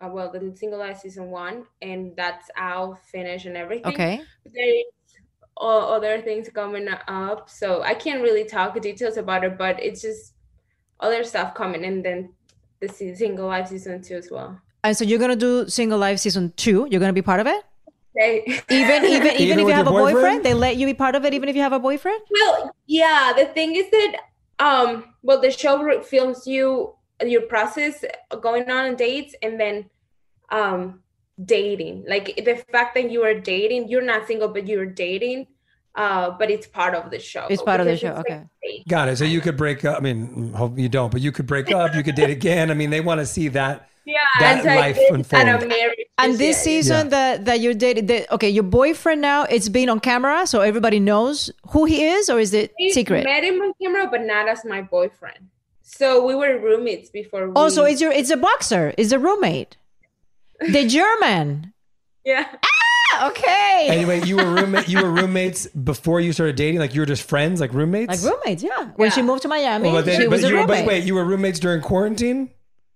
uh well the single life season one, and that's out, finished, and everything. Okay. There's uh, other things coming up, so I can't really talk details about it, but it's just other stuff coming, and then the single life season two as well. And so you're gonna do single life season two. You're gonna be part of it, Okay. even even even, <laughs> Even if you have a boyfriend? boyfriend? They let you be part of it, even if you have a boyfriend. Well, yeah, the thing is that um well the show films you your process going on on dates and then um dating. Like the fact that you are dating, you're not single but you're dating uh but it's part of the show. It's part of the show, it's like okay. Got it. So you could break up. I mean, hope you don't, but you could break up. You could date again. I mean, they want to see that. Yeah, that and so life unfold. at. And this yeah. season that that you're dating, the, okay, your boyfriend now it's been on camera, so everybody knows who he is, or is it I secret? met him on camera, but not as my boyfriend. So we were roommates before. Oh, so we- it's your it's a boxer, it's a roommate, the German. <laughs> yeah. Ah, okay, Anyway, you were roommate. You were roommates before you started dating. Like you were just friends, like roommates. like roommates, yeah. When she moved to Miami, Well, but, then, she but was a you were, roommate. but wait, you were roommates during quarantine.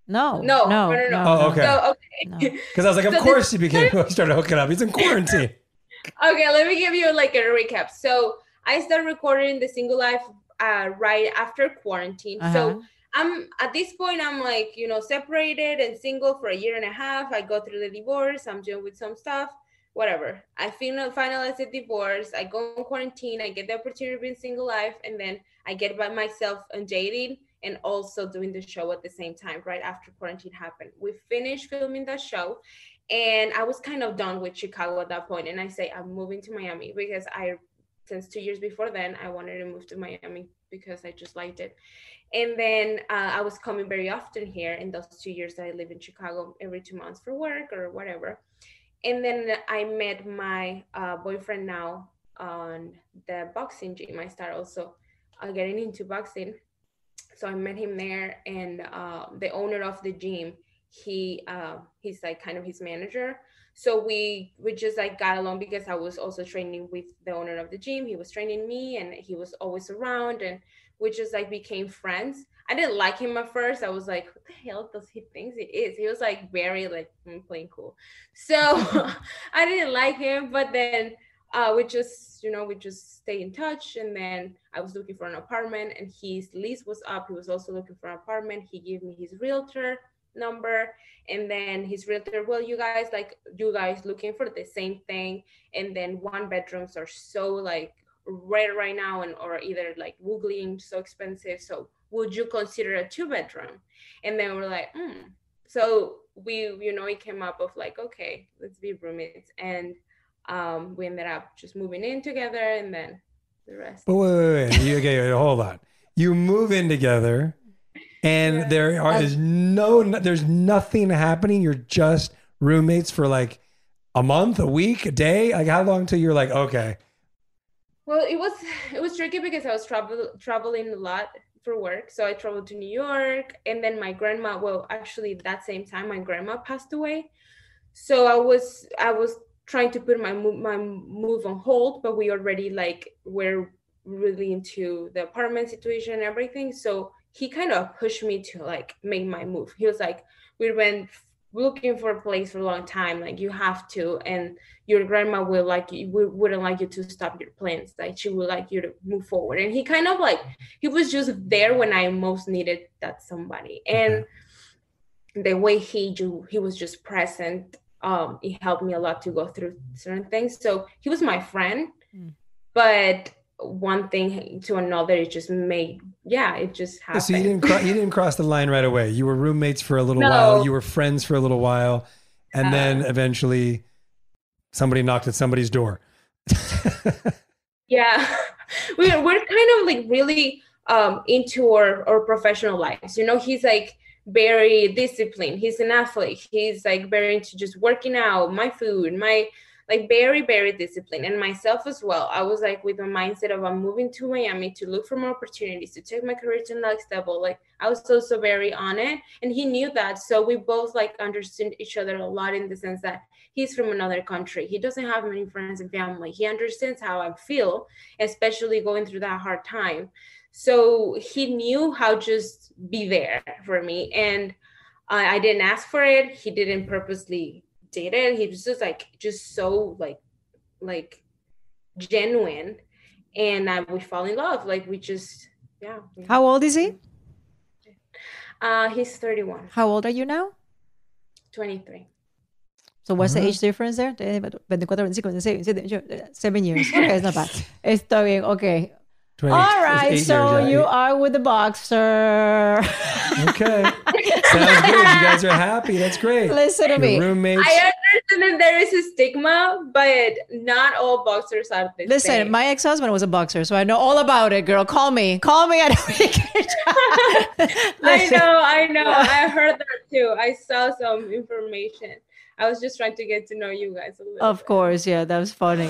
no, No, no, no, no, no. Oh, okay. So okay. <laughs> Because I was like, of So course this- you became. You <laughs> started hooking up. He's in quarantine. Okay, let me give you like a recap. So I started recording the single life uh, right after quarantine. Uh-huh. I'm at this point, I'm like, you know, separated and single for a year and a half. I go through the divorce. I'm dealing with some stuff, whatever. I final finalize the divorce. I go on quarantine. I get the opportunity of being single life, and then I get by myself and dating and also doing the show at the same time. Right after quarantine happened, we finished filming that show, and I was kind of done with Chicago at that point. And I say I'm moving to Miami because I, since two years before then, I wanted to move to Miami because I just liked it. And then uh, I was coming very often here in those two years that I live in Chicago every two months for work or whatever. And then I met my uh, boyfriend now on the boxing gym. I started also uh, getting into boxing. So I met him there, and uh, the owner of the gym, he uh, he's like kind of his manager. So we we just like got along because I was also training with the owner of the gym. He was training me, and he was always around, and we just like became friends. I didn't like him at first. I was like, what the hell does he think he is? He was like very like mm, playing cool. So <laughs> I didn't like him, but then uh, we just, you know, we just stay in touch. And then I was looking for an apartment and his lease was up. He was also looking for an apartment. He gave me his realtor number and then his realtor well you guys like you guys looking for the same thing and then one bedrooms are so like rare right now and or either like woogly and so expensive so would you consider a two bedroom and then we're like hmm so we you know it came up of like okay let's be roommates and um we ended up just moving in together and then the rest But wait, wait, wait. You, okay, hold on. You move in together, and there are is no, there's nothing happening. You're just roommates for like a month, a week, a day. Like how long till you're like, okay, Well, it was <laughs> it was tricky because I was travel traveling a lot for work. So I traveled to New York, and then my grandma. Well, actually, that same time, my grandma passed away. So I was I was trying to put my move my move on hold, but we already like were really into the apartment situation and everything. So he kind of pushed me to like make my move. He was like, "We went looking for a place for a long time. Like you have to, and your grandma will like you would- wouldn't like you to stop your plans. Like she would like you to move forward." And he kind of like he was just there when I most needed that somebody. And the way he do, he was just present. Um, it helped me a lot to go through certain things. So he was my friend, Mm. but one thing to another it just made yeah it just happened So you didn't cro- you didn't cross the line right away. You were roommates for a little No. while. You were friends for a little while, and Yeah. then eventually somebody knocked at somebody's door. yeah <laughs> we're, we're kind of like really um into our, our professional lives you know he's like very disciplined he's an athlete he's like very into just working out my food my like very very disciplined. And myself as well i was like with the mindset of i'm moving to miami to look for more opportunities to take my career to the next level. Like i was also very on it. And he knew that. So we both like understood each other a lot in the sense that he's from another country. He doesn't have many friends and family. He understands how i feel especially going through that hard time. So he knew how just be there for me. And I, I didn't ask for it. He didn't purposely did it he was just like just so like like genuine and uh, we fall in love like we just yeah How old is he? uh he's 31 How old are you now? 23 So what's the age difference there? Eh, 24, 25, 26, 27, 28, 7 years. Okay, it's not bad. <laughs> Está bien, okay. 28 All it's right, so you are with the boxer. Okay. <laughs> Sounds good. You guys are happy. That's great. Listen to Your me. roommates. I understand that there is a stigma, but not all boxers are the Listen, same. my ex-husband was a boxer, so I know all about it, girl. Call me. Call me at <laughs> a weekend. I know, I know. I heard that too. I saw some information. I was just trying to get to know you guys a little. Of course, yeah, that was funny.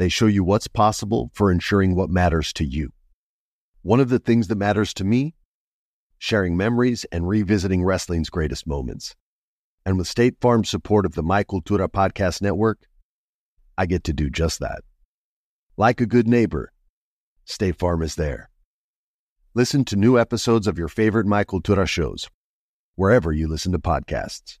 They show you what's possible for ensuring what matters to you. One of the things that matters to me sharing memories and revisiting wrestling's greatest moments. And with State Farm's support of the My Cultura Podcast Network, I get to do just that. Like a good neighbor, State Farm is there. Listen to new episodes of your favorite My Cultura shows, wherever you listen to podcasts.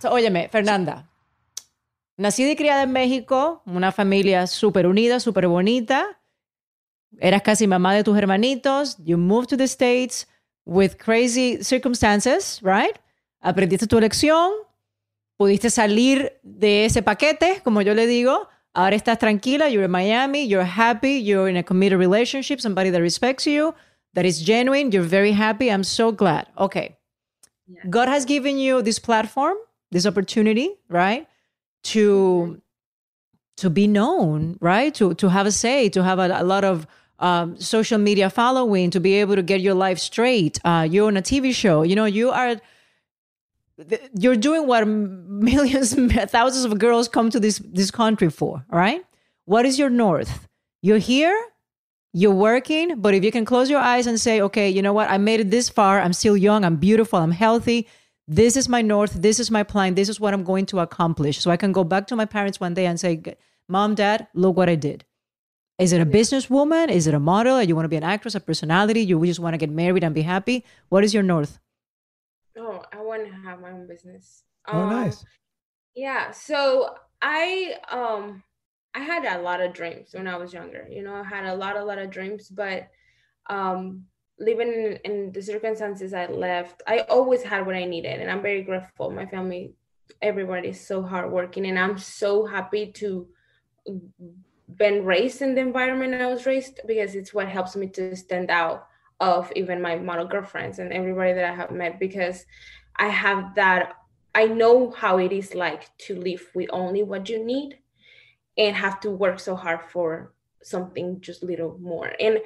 So, óyeme, Fernanda. Nacida y criada en México, una familia súper unida, súper bonita. Eras casi mamá de tus hermanitos. You moved to the States with crazy circumstances, right? Aprendiste tu lección. Pudiste salir de ese paquete, como yo le digo. Ahora estás tranquila. You're in Miami. You're happy. You're in a committed relationship. Somebody that respects you, that is genuine. You're very happy. I'm so glad. Okay. God has given you this platform, this opportunity, right? To to be known, right? To to have a say, to have a, a lot of um, social media following to be able to get your life straight. Uh, you're on a TV show. You know, you are you're doing what millions, <laughs> thousands of girls come to this this country for. Right, what is your north? You're here. You're working, but if you can close your eyes and say, okay, you know what? I made it this far. I'm still young. I'm beautiful. I'm healthy. This is my north. This is my plan. This is what I'm going to accomplish. So I can go back to my parents one day and say, Mom, Dad, look what I did. Is it a businesswoman? Is it a model? You want to be an actress, a personality? You just want to get married and be happy? What is your north? Oh, I want to have my own business. Oh, Um, nice. Yeah. So I um I had a lot of dreams when I was younger. You know, I had a lot, a lot of dreams, but um living in, in the circumstances I left, I always had what I needed, and I'm very grateful. My family, everybody is so hardworking, and I'm so happy to been raised in the environment I was raised because it's what helps me to stand out of even my model girlfriends and everybody that I have met because I have that I know how it is like to live with only what you need and have to work so hard for something just little more. And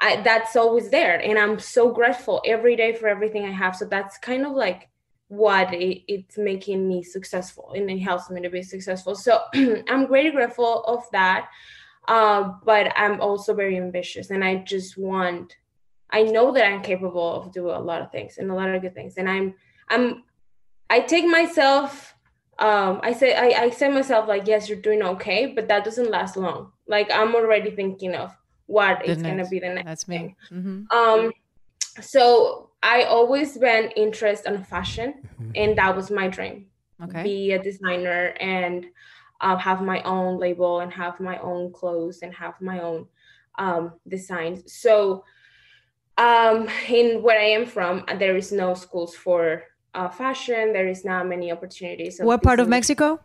I, that's always there. And i'm so grateful every day for everything i have. So that's kind of like what it, it's making me successful and it helps me to be successful. So <clears throat> i'm very grateful of that. Uh, but i'm also very ambitious and i just want i know that i'm capable of doing a lot of things and a lot of good things. And i'm i'm i take myself um i say I, I say myself like yes you're doing okay but that doesn't last long. Like i'm already thinking of what The is going to be the next That's me. hmm um so i always been interested in fashion and that was my dream. Okay. be a designer and uh, have my own label and have my own clothes and have my own um, designs. So um, in where i am from there is no schools for uh, fashion there is not many opportunities What part of. Mexico?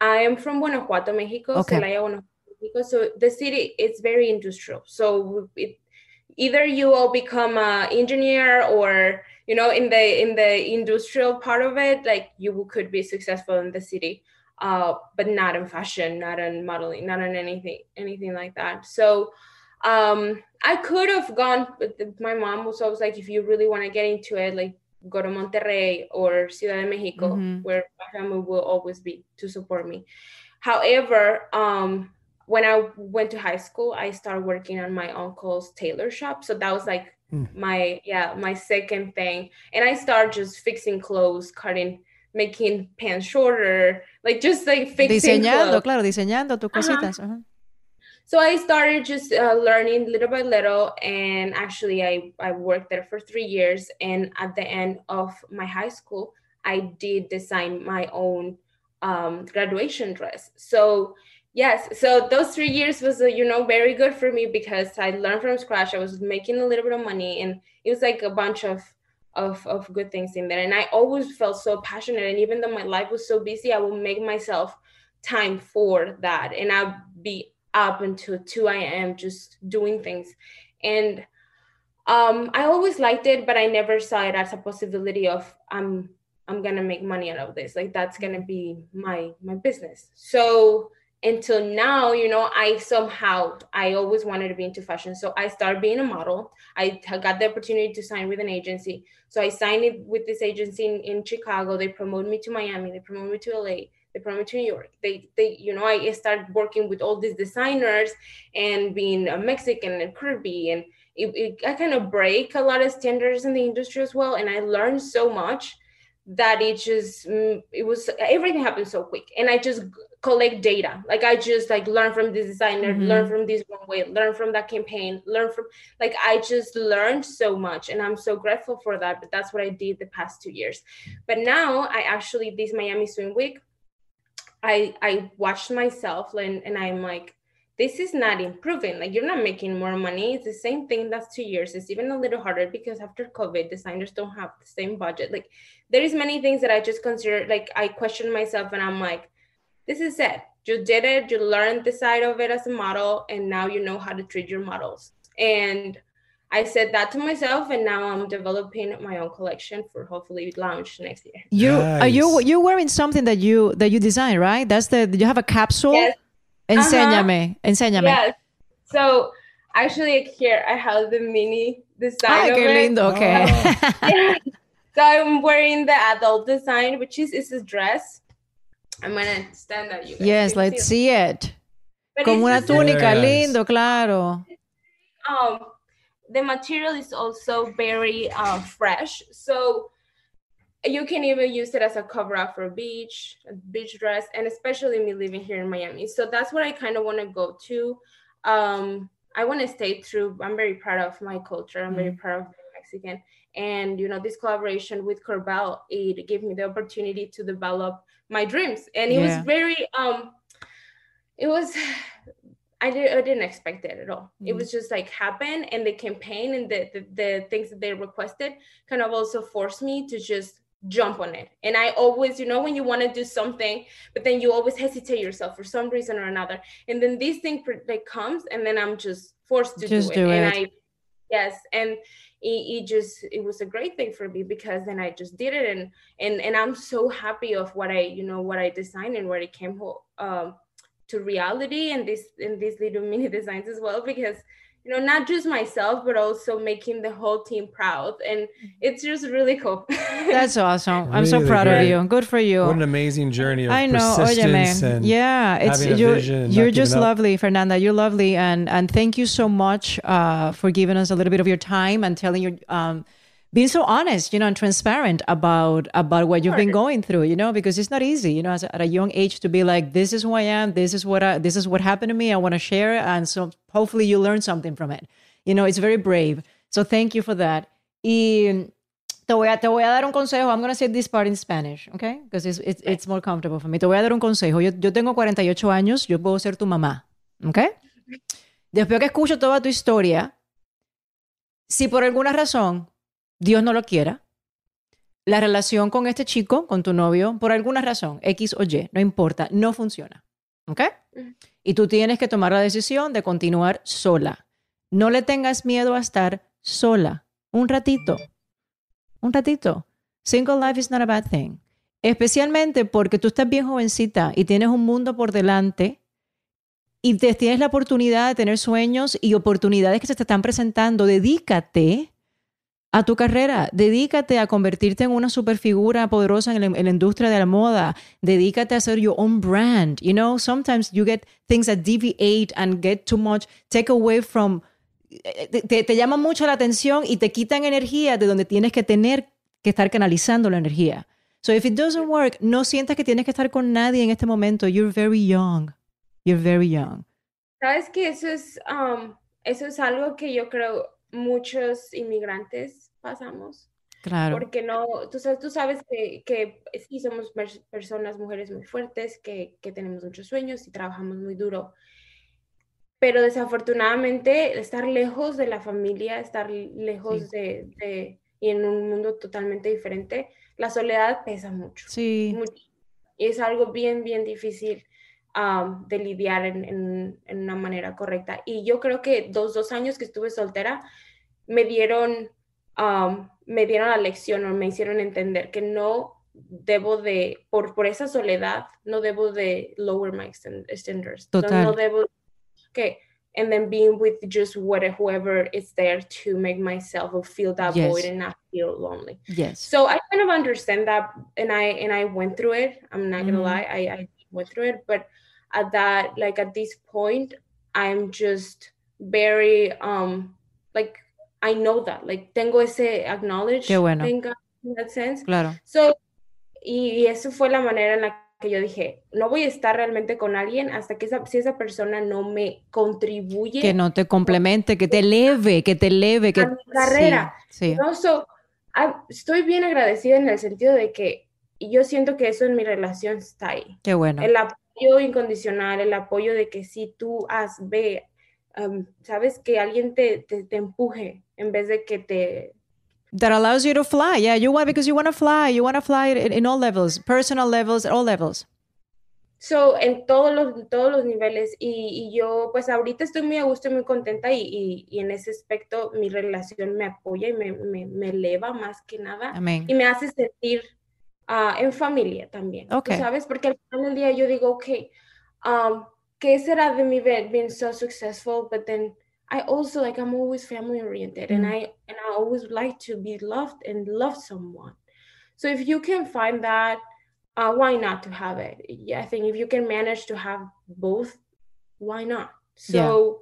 I am from Guanajuato, Mexico. Okay. Celaya, Guanajuato, Mexico. So the city is very industrial. So it, either you will become an engineer or you know in the in the industrial part of it, like you could be successful in the city, uh, but not in fashion, not in modeling, not in anything anything like that. So um I could have gone, but my mom was always like, if you really want to get into it, like go to Monterrey or Ciudad de Mexico, Mhm. where my family will always be to support me. However, um, when I went to high school, I started working on my uncle's tailor shop. So that was like Hmm. my yeah my second thing, and I started just fixing clothes, cutting, making pants shorter, like just like fixing Diseñando, clothes. claro, diseñando tus cositas. ajá. So I started just uh, learning little by little, and actually, I I worked there for three years. And at the end of my high school, I did design my own um, graduation dress. So yes, so those three years was uh, you know very good for me because I learned from scratch. I was making a little bit of money, and it was like a bunch of of of good things in there. And I always felt so passionate. And even though my life was so busy, I would make myself time for that, and I'd be up until 2 a.m. just doing things. And um, I always liked it, but I never saw it as a possibility of I'm I'm gonna make money out of this. Like that's gonna be my my business. So until now, you know, I somehow I always wanted to be into fashion. So I started being a model. I got the opportunity to sign with an agency. So I signed it with this agency in, in Chicago. They promoted me to Miami. They promoted me to LA. Me to New York. They they you know I started working with all these designers and being a Mexican and Caribbean and it, it I kind of break a lot of standards in the industry as well. And I learned so much that it just mm, it was everything happened so quick and i just collect data like i just like learn from this designer learn Mhm. from this one way learn from that campaign learn from like i just learned so much and i'm so grateful for that but that's what i did the past two years but now i actually this miami swim week i i watched myself and, and i'm like this is not improving. Like you're not making more money. It's the same thing. That's two years. It's even a little harder because after COVID, designers don't have the same budget. Like there is many things that I just consider. Like I question myself, and I'm like, this is it. You did it. You learned the side of it as a model, and now you know how to treat your models. And I said that to myself, and now I'm developing my own collection for hopefully launch next year. You are you Nice. you wearing something that you that you design, right? That's the you have a capsule. Yes. Enséñame, enséñame. Yes. So Actually, here I have the mini design. Ay, of qué it. lindo. Okay. Yeah. <laughs> <laughs> So I'm wearing the adult design, which is is a dress. I'm gonna stand that you. guys yes, let's see it. But Como una túnica, Yes. lindo, claro. um the material is also very uh, fresh. So you can even use it as a cover up for a beach a beach dress and especially me living here in miami. So that's what i kind of want to go to. Um i want to stay true. I'm very proud of my culture. I'm very proud of mexican. And you know this collaboration with corbel it gave me the opportunity to develop my dreams. And it Yeah. was very um it was I, did, I didn't expect it at all. It Mm. was just like happen and the campaign and the, the the things that they requested kind of also forced me to just jump on it. And I always, you know, when you want to do something, but then you always hesitate yourself for some reason or another. And then this thing like comes and then I'm just forced to Just do it. do and it. I yes, and it, it just it was a great thing for me because then I just did it and and and I'm so happy of what I, you know, what I designed and where it came home. um to reality and this and these little <laughs> mini designs as well because you know not just myself but also making the whole team proud and it's just really cool <laughs> That's awesome. I'm so Really proud of you. Good for you. What an amazing journey of I know, persistence óyeme. and Yeah, it's you're, vision and not you're just lovely, Fernanda. You're lovely, and and thank you so much uh, for giving us a little bit of your time and telling your um, being so honest, you know, and transparent about about what you've been going through. You know, because it's not easy, you know, as at a young age to be like, this is who I am, this is what I, this is what happened to me. I want to share, it, and so hopefully you learn something from it. You know, it's very brave. So thank you for that. Y te voy a, te voy a dar un consejo. I'm going to say this part in Spanish, okay? Because it's, it's, it's more comfortable for me. Te voy a dar un consejo. Yo, yo tengo 48 años, yo puedo ser tu mamá, okay? Mm-hmm. Después que escucho toda tu historia, si por alguna razón Dios no lo quiera, la relación con este chico, con tu novio, por alguna razón, X o Y, no importa, no funciona, ¿ok? Y tú tienes que tomar la decisión de continuar sola. No le tengas miedo a estar sola. Un ratito. Un ratito. Single life is not a bad thing. Especialmente porque tú estás bien jovencita y tienes un mundo por delante y te, tienes la oportunidad de tener sueños y oportunidades que se te están presentando. Dedícate a tu carrera. Dedícate a convertirte en una superfigura poderosa en la, industria de la moda. Dedícate a hacer your own brand. You know, sometimes you get things that deviate and get too much, take away from te, te, te llaman mucho la atención y te quitan energía de donde tienes que tener que estar canalizando la energía. So if it doesn't work, no sientas que tienes que estar con nadie en este momento. You're very young. You're very young. sabes que eso es um, eso es algo que yo creo muchos inmigrantes pasamos Claro. porque no tú sabes, tú sabes que, que sí somos pers- personas mujeres muy fuertes que, que tenemos muchos sueños y trabajamos muy duro pero desafortunadamente estar lejos de la familia, estar lejos de, de- y en un mundo totalmente diferente, la soledad pesa mucho. Sí. mucho. Y es algo bien, bien difícil um, de lidiar en, en- en una manera correcta. Y yo creo que dos, dos años que estuve soltera me dieron, um, me dieron la lección o me hicieron entender que no debo de, por, por esa soledad, no debo de lower my stand- standards. Total. No, debo, que and then being with just what, whoever is there to make myself feel that Yes. void and not feel lonely. Yes. So I kind of understand that, and I and I went through it. I'm not gonna Mhm. lie, I, I went through it, but at that, like at this point, I'm just very um like I know that, like tengo ese acknowledge, Qué bueno. thank God, in that sense. Claro. So y, y eso fue la manera en la que yo dije, no voy a estar realmente con alguien hasta que esa, si esa persona no me contribuye Que no te complemente, que te eleve, que te eleve, que a mi carrera. Sí. sí. No, so, ah, estoy bien agradecida en el sentido de que yo siento que eso en mi relación está ahí. Qué bueno. El apoyo incondicional, el apoyo de que si tú haz, ve, um, sabes, que alguien te, te, te empuje en vez de que te... That allows you to fly. Yeah, you want because you want to fly. You want to fly in, in all levels, personal levels, all levels. So, en todos los, todos los niveles. Y, y yo, pues ahorita estoy muy a gusto y muy contenta y, y, y en ese aspecto mi relación me apoya y me, me, me eleva más que nada. Amén. y me hace sentir ah, en familia también, ¿tú Ok. ¿sabes? Porque al final del día yo digo, ok, um, ¿qué será de be- being so successful, but then I also like I'm always family oriented and Mm. I and I always like to be loved and love someone. So if you can find that, uh, why not to have it? Yeah, I think if you can manage to have both, why not? Yeah. So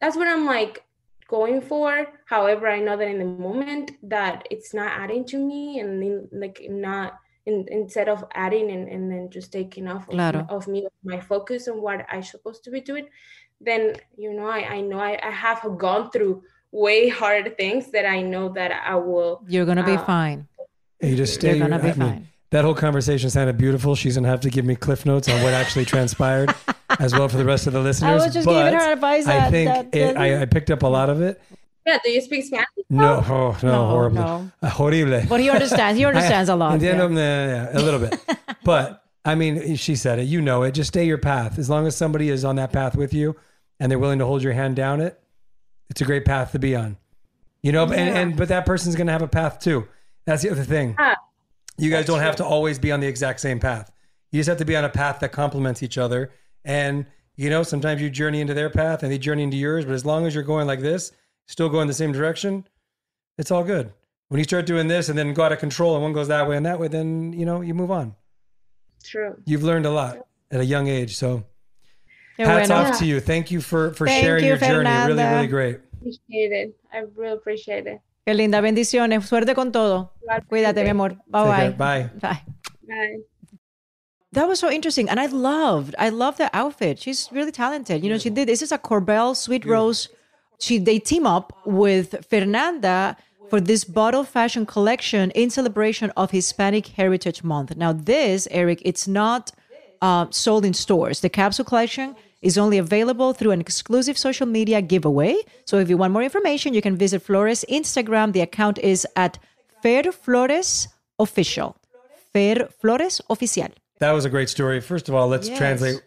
that's what I'm like going for. However, I know that in the moment that it's not adding to me and in, like not in, instead of adding and, and then just taking off of, Claro. of me my focus on what I'm supposed to be doing, then you know I, I know I, I have gone through way harder things that I know that I will You're gonna be uh, fine. You just stay. You're gonna be I mean, fine. that whole conversation sounded beautiful. She's gonna have to give me cliff notes on what actually transpired, <laughs> as well for the rest of the listeners. I was just giving her advice I that- think that- it, I, I picked up a lot of it. Yeah, do you speak Spanish? No, oh, no, No, horrible, no. Uh, horrible. But he understands. He <laughs> understands a lot. Entiendo, yeah. yeah, a little bit. <laughs> but I mean, she said it. You know it. Just stay your path. As long as somebody is on that path with you, and they're willing to hold your hand down it, it's a great path to be on. You know, and, and but that person's gonna have a path too. That's the other thing. Ah, You guys don't have to always be on the exact same path. You just have to be on a path that complements each other. And you know, sometimes you journey into their path and they journey into yours. But as long as you're going like this, still going the same direction, it's all good. When you start doing this and then go out of control and one goes that way and that way, then you know you move on. true. You've learned a lot at a young age. So Qué hats bueno. off to you. Thank you for for Thank sharing you, your journey. Really, really great. Appreciate it. I really appreciate it. Qué linda. Bendiciones. Suerte con todo. Cuídate, mi amor. Bye bye. Bye. Bye. Bye. That was so interesting, and I loved, I loved the outfit. She's really talented. You know, she did. This is a Korbel Sweet Rose. She they team up with Fernanda for this bottle fashion collection in celebration of Hispanic Heritage Month. Now, this Eric, it's not uh, sold in stores. The capsule collection is only available through an exclusive social media giveaway. So, if you want more information, you can visit Flores Instagram. The account is at Fair Flores Official. Fair Flores Oficial. That was a great story. First of all, let's Yes. translate.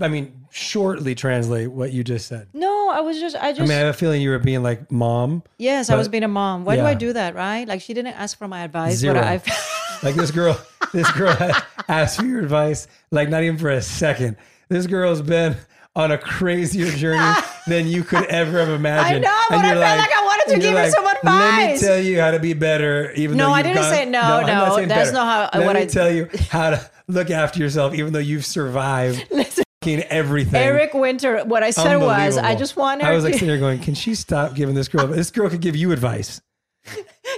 I mean, shortly translate what you just said. No, I was just, I I just, mean, I have a feeling you were being like mom. yes, I was being a mom. Why do I do that, right? Like she didn't ask for my advice, Zero. but I, <laughs> <laughs> Like this girl, this girl asked for your advice, like not even for a second. This girl's been on a crazier journey <laughs> than you could ever have imagined. I know, but I felt like I wanted to and give her some advice. Let me advice." tell you how to be better, even No, though I didn't gone- say- no, not no, that's better. not how- Let what me I- tell you how to look after yourself, even though you've survived <laughs> fucking everything. Eric Winter, what I said was, I just want her I was like <laughs> sitting there going, "Can she stop giving this girl? This girl could give you advice." <laughs>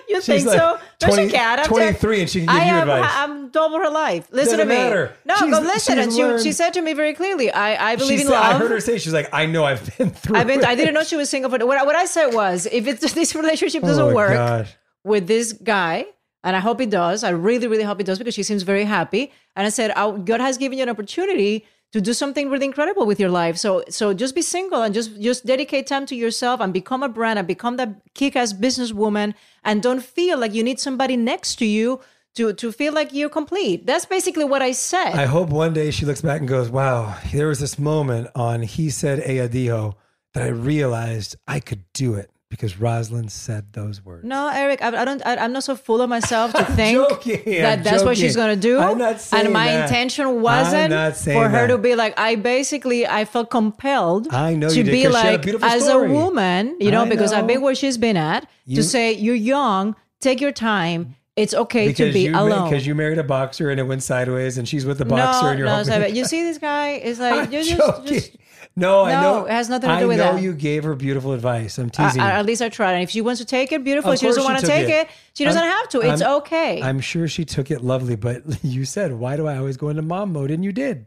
you She's think like so? No, 20 she can't. I'm 23 and she can give I you am, advice. I'm double her life. Listen Doesn't to me. matter. No, She's- go listen. And she, learned- she said to me very clearly, I, I She believe in said- I heard her say, "She's like, I know I've been through." I've been, it." I didn't know she was single, but what, I- what I said was, if it's, this relationship oh doesn't Oh, work gosh. with this guy, and I hope it does, I really, really hope it does because she seems very happy. And I said, oh, God has given you an opportunity to do something really incredible with your life. So, so just be single and just, just dedicate time to yourself and become a brand and become that kick-ass businesswoman. And don't feel like you need somebody next to you to, to feel like you're complete. That's basically what I said. I hope one day she looks back and goes, "Wow, there was this moment on He Said Ella Dijo that I realized I could do it because Roselyn said those words." No, Eric, I, I don't. I, I'm not so full of myself to <laughs> think joking, that I'm that's what she's gonna do. I'm not saying and my that. intention wasn't for her that. to be like. I basically I felt compelled. I know to be had a like as story. a woman, you know, I because I've been where she's been at. You- to say you're young, take your time. It's okay to be you alone. because you married a boxer and it went sideways, and she's with the boxer, no, and you're no, hoping- <laughs> you see this guy is like I'm you're just, joking. just no, I know it has nothing to I do with know that. you gave her beautiful advice. I'm teasing. I- you. at least I tried. And if she wants to take it, beautiful. Of If she doesn't course want to took take it. she doesn't I'm- have to. It's I'm- okay. I'm sure she took it lovely, but <laughs> you said, "Why do I always go into mom mode?" And you did.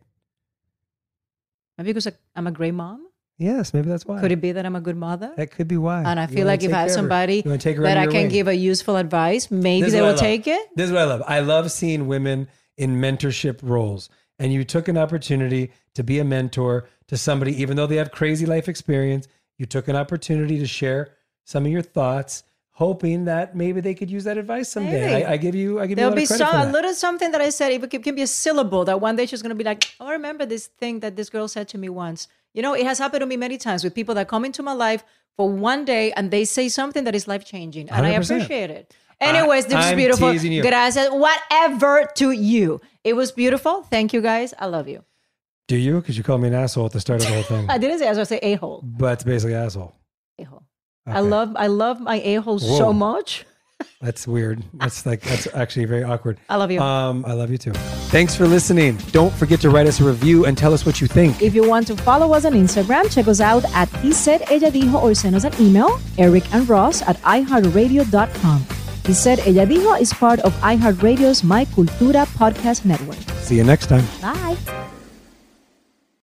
Maybe because I'm a great mom. Yes, maybe that's why. Could it be that I'm a good mother? That could be why. And I You feel wanna like if take I have care of her. somebody You wanna take her that under I your can wing. give a useful advice, maybe This is they what I will love. take it. This is what I love. I love seeing women in mentorship roles. And you took an opportunity to be a mentor to somebody, even though they have crazy life experience. You took an opportunity to share some of your thoughts, hoping that maybe they could use that advice someday. I, I give you, I give you a There'll lot be of some, for a little something that I said. It can, be a syllable that one day she's going to be like, oh, I remember this thing that this girl said to me once. You know, it has happened to me many times with people that come into my life for one day and they say something that is life changing. And I 100%. appreciate it. Anyways, this is beautiful. Gracias. Whatever to you. It was beautiful. Thank you guys. I love you. Do you? Because you called me an asshole at the start of the whole thing. <laughs> I didn't say, asshole. I say, a hole. but it's basically asshole. a-hole. I love I love my a-hole so much. <laughs> That's weird. That's like that's actually very awkward. I love you. Um, I love you too. Thanks for listening. Don't forget to write us a review and tell us what you think. If you want to follow us on Instagram, check us out at He Said Ella Dijo or send us an email, Eric and Ross at iHeartRadio.com. He Said Ella Dijo is part of iHeartRadio's My Cultura podcast network. See you next time. Bye.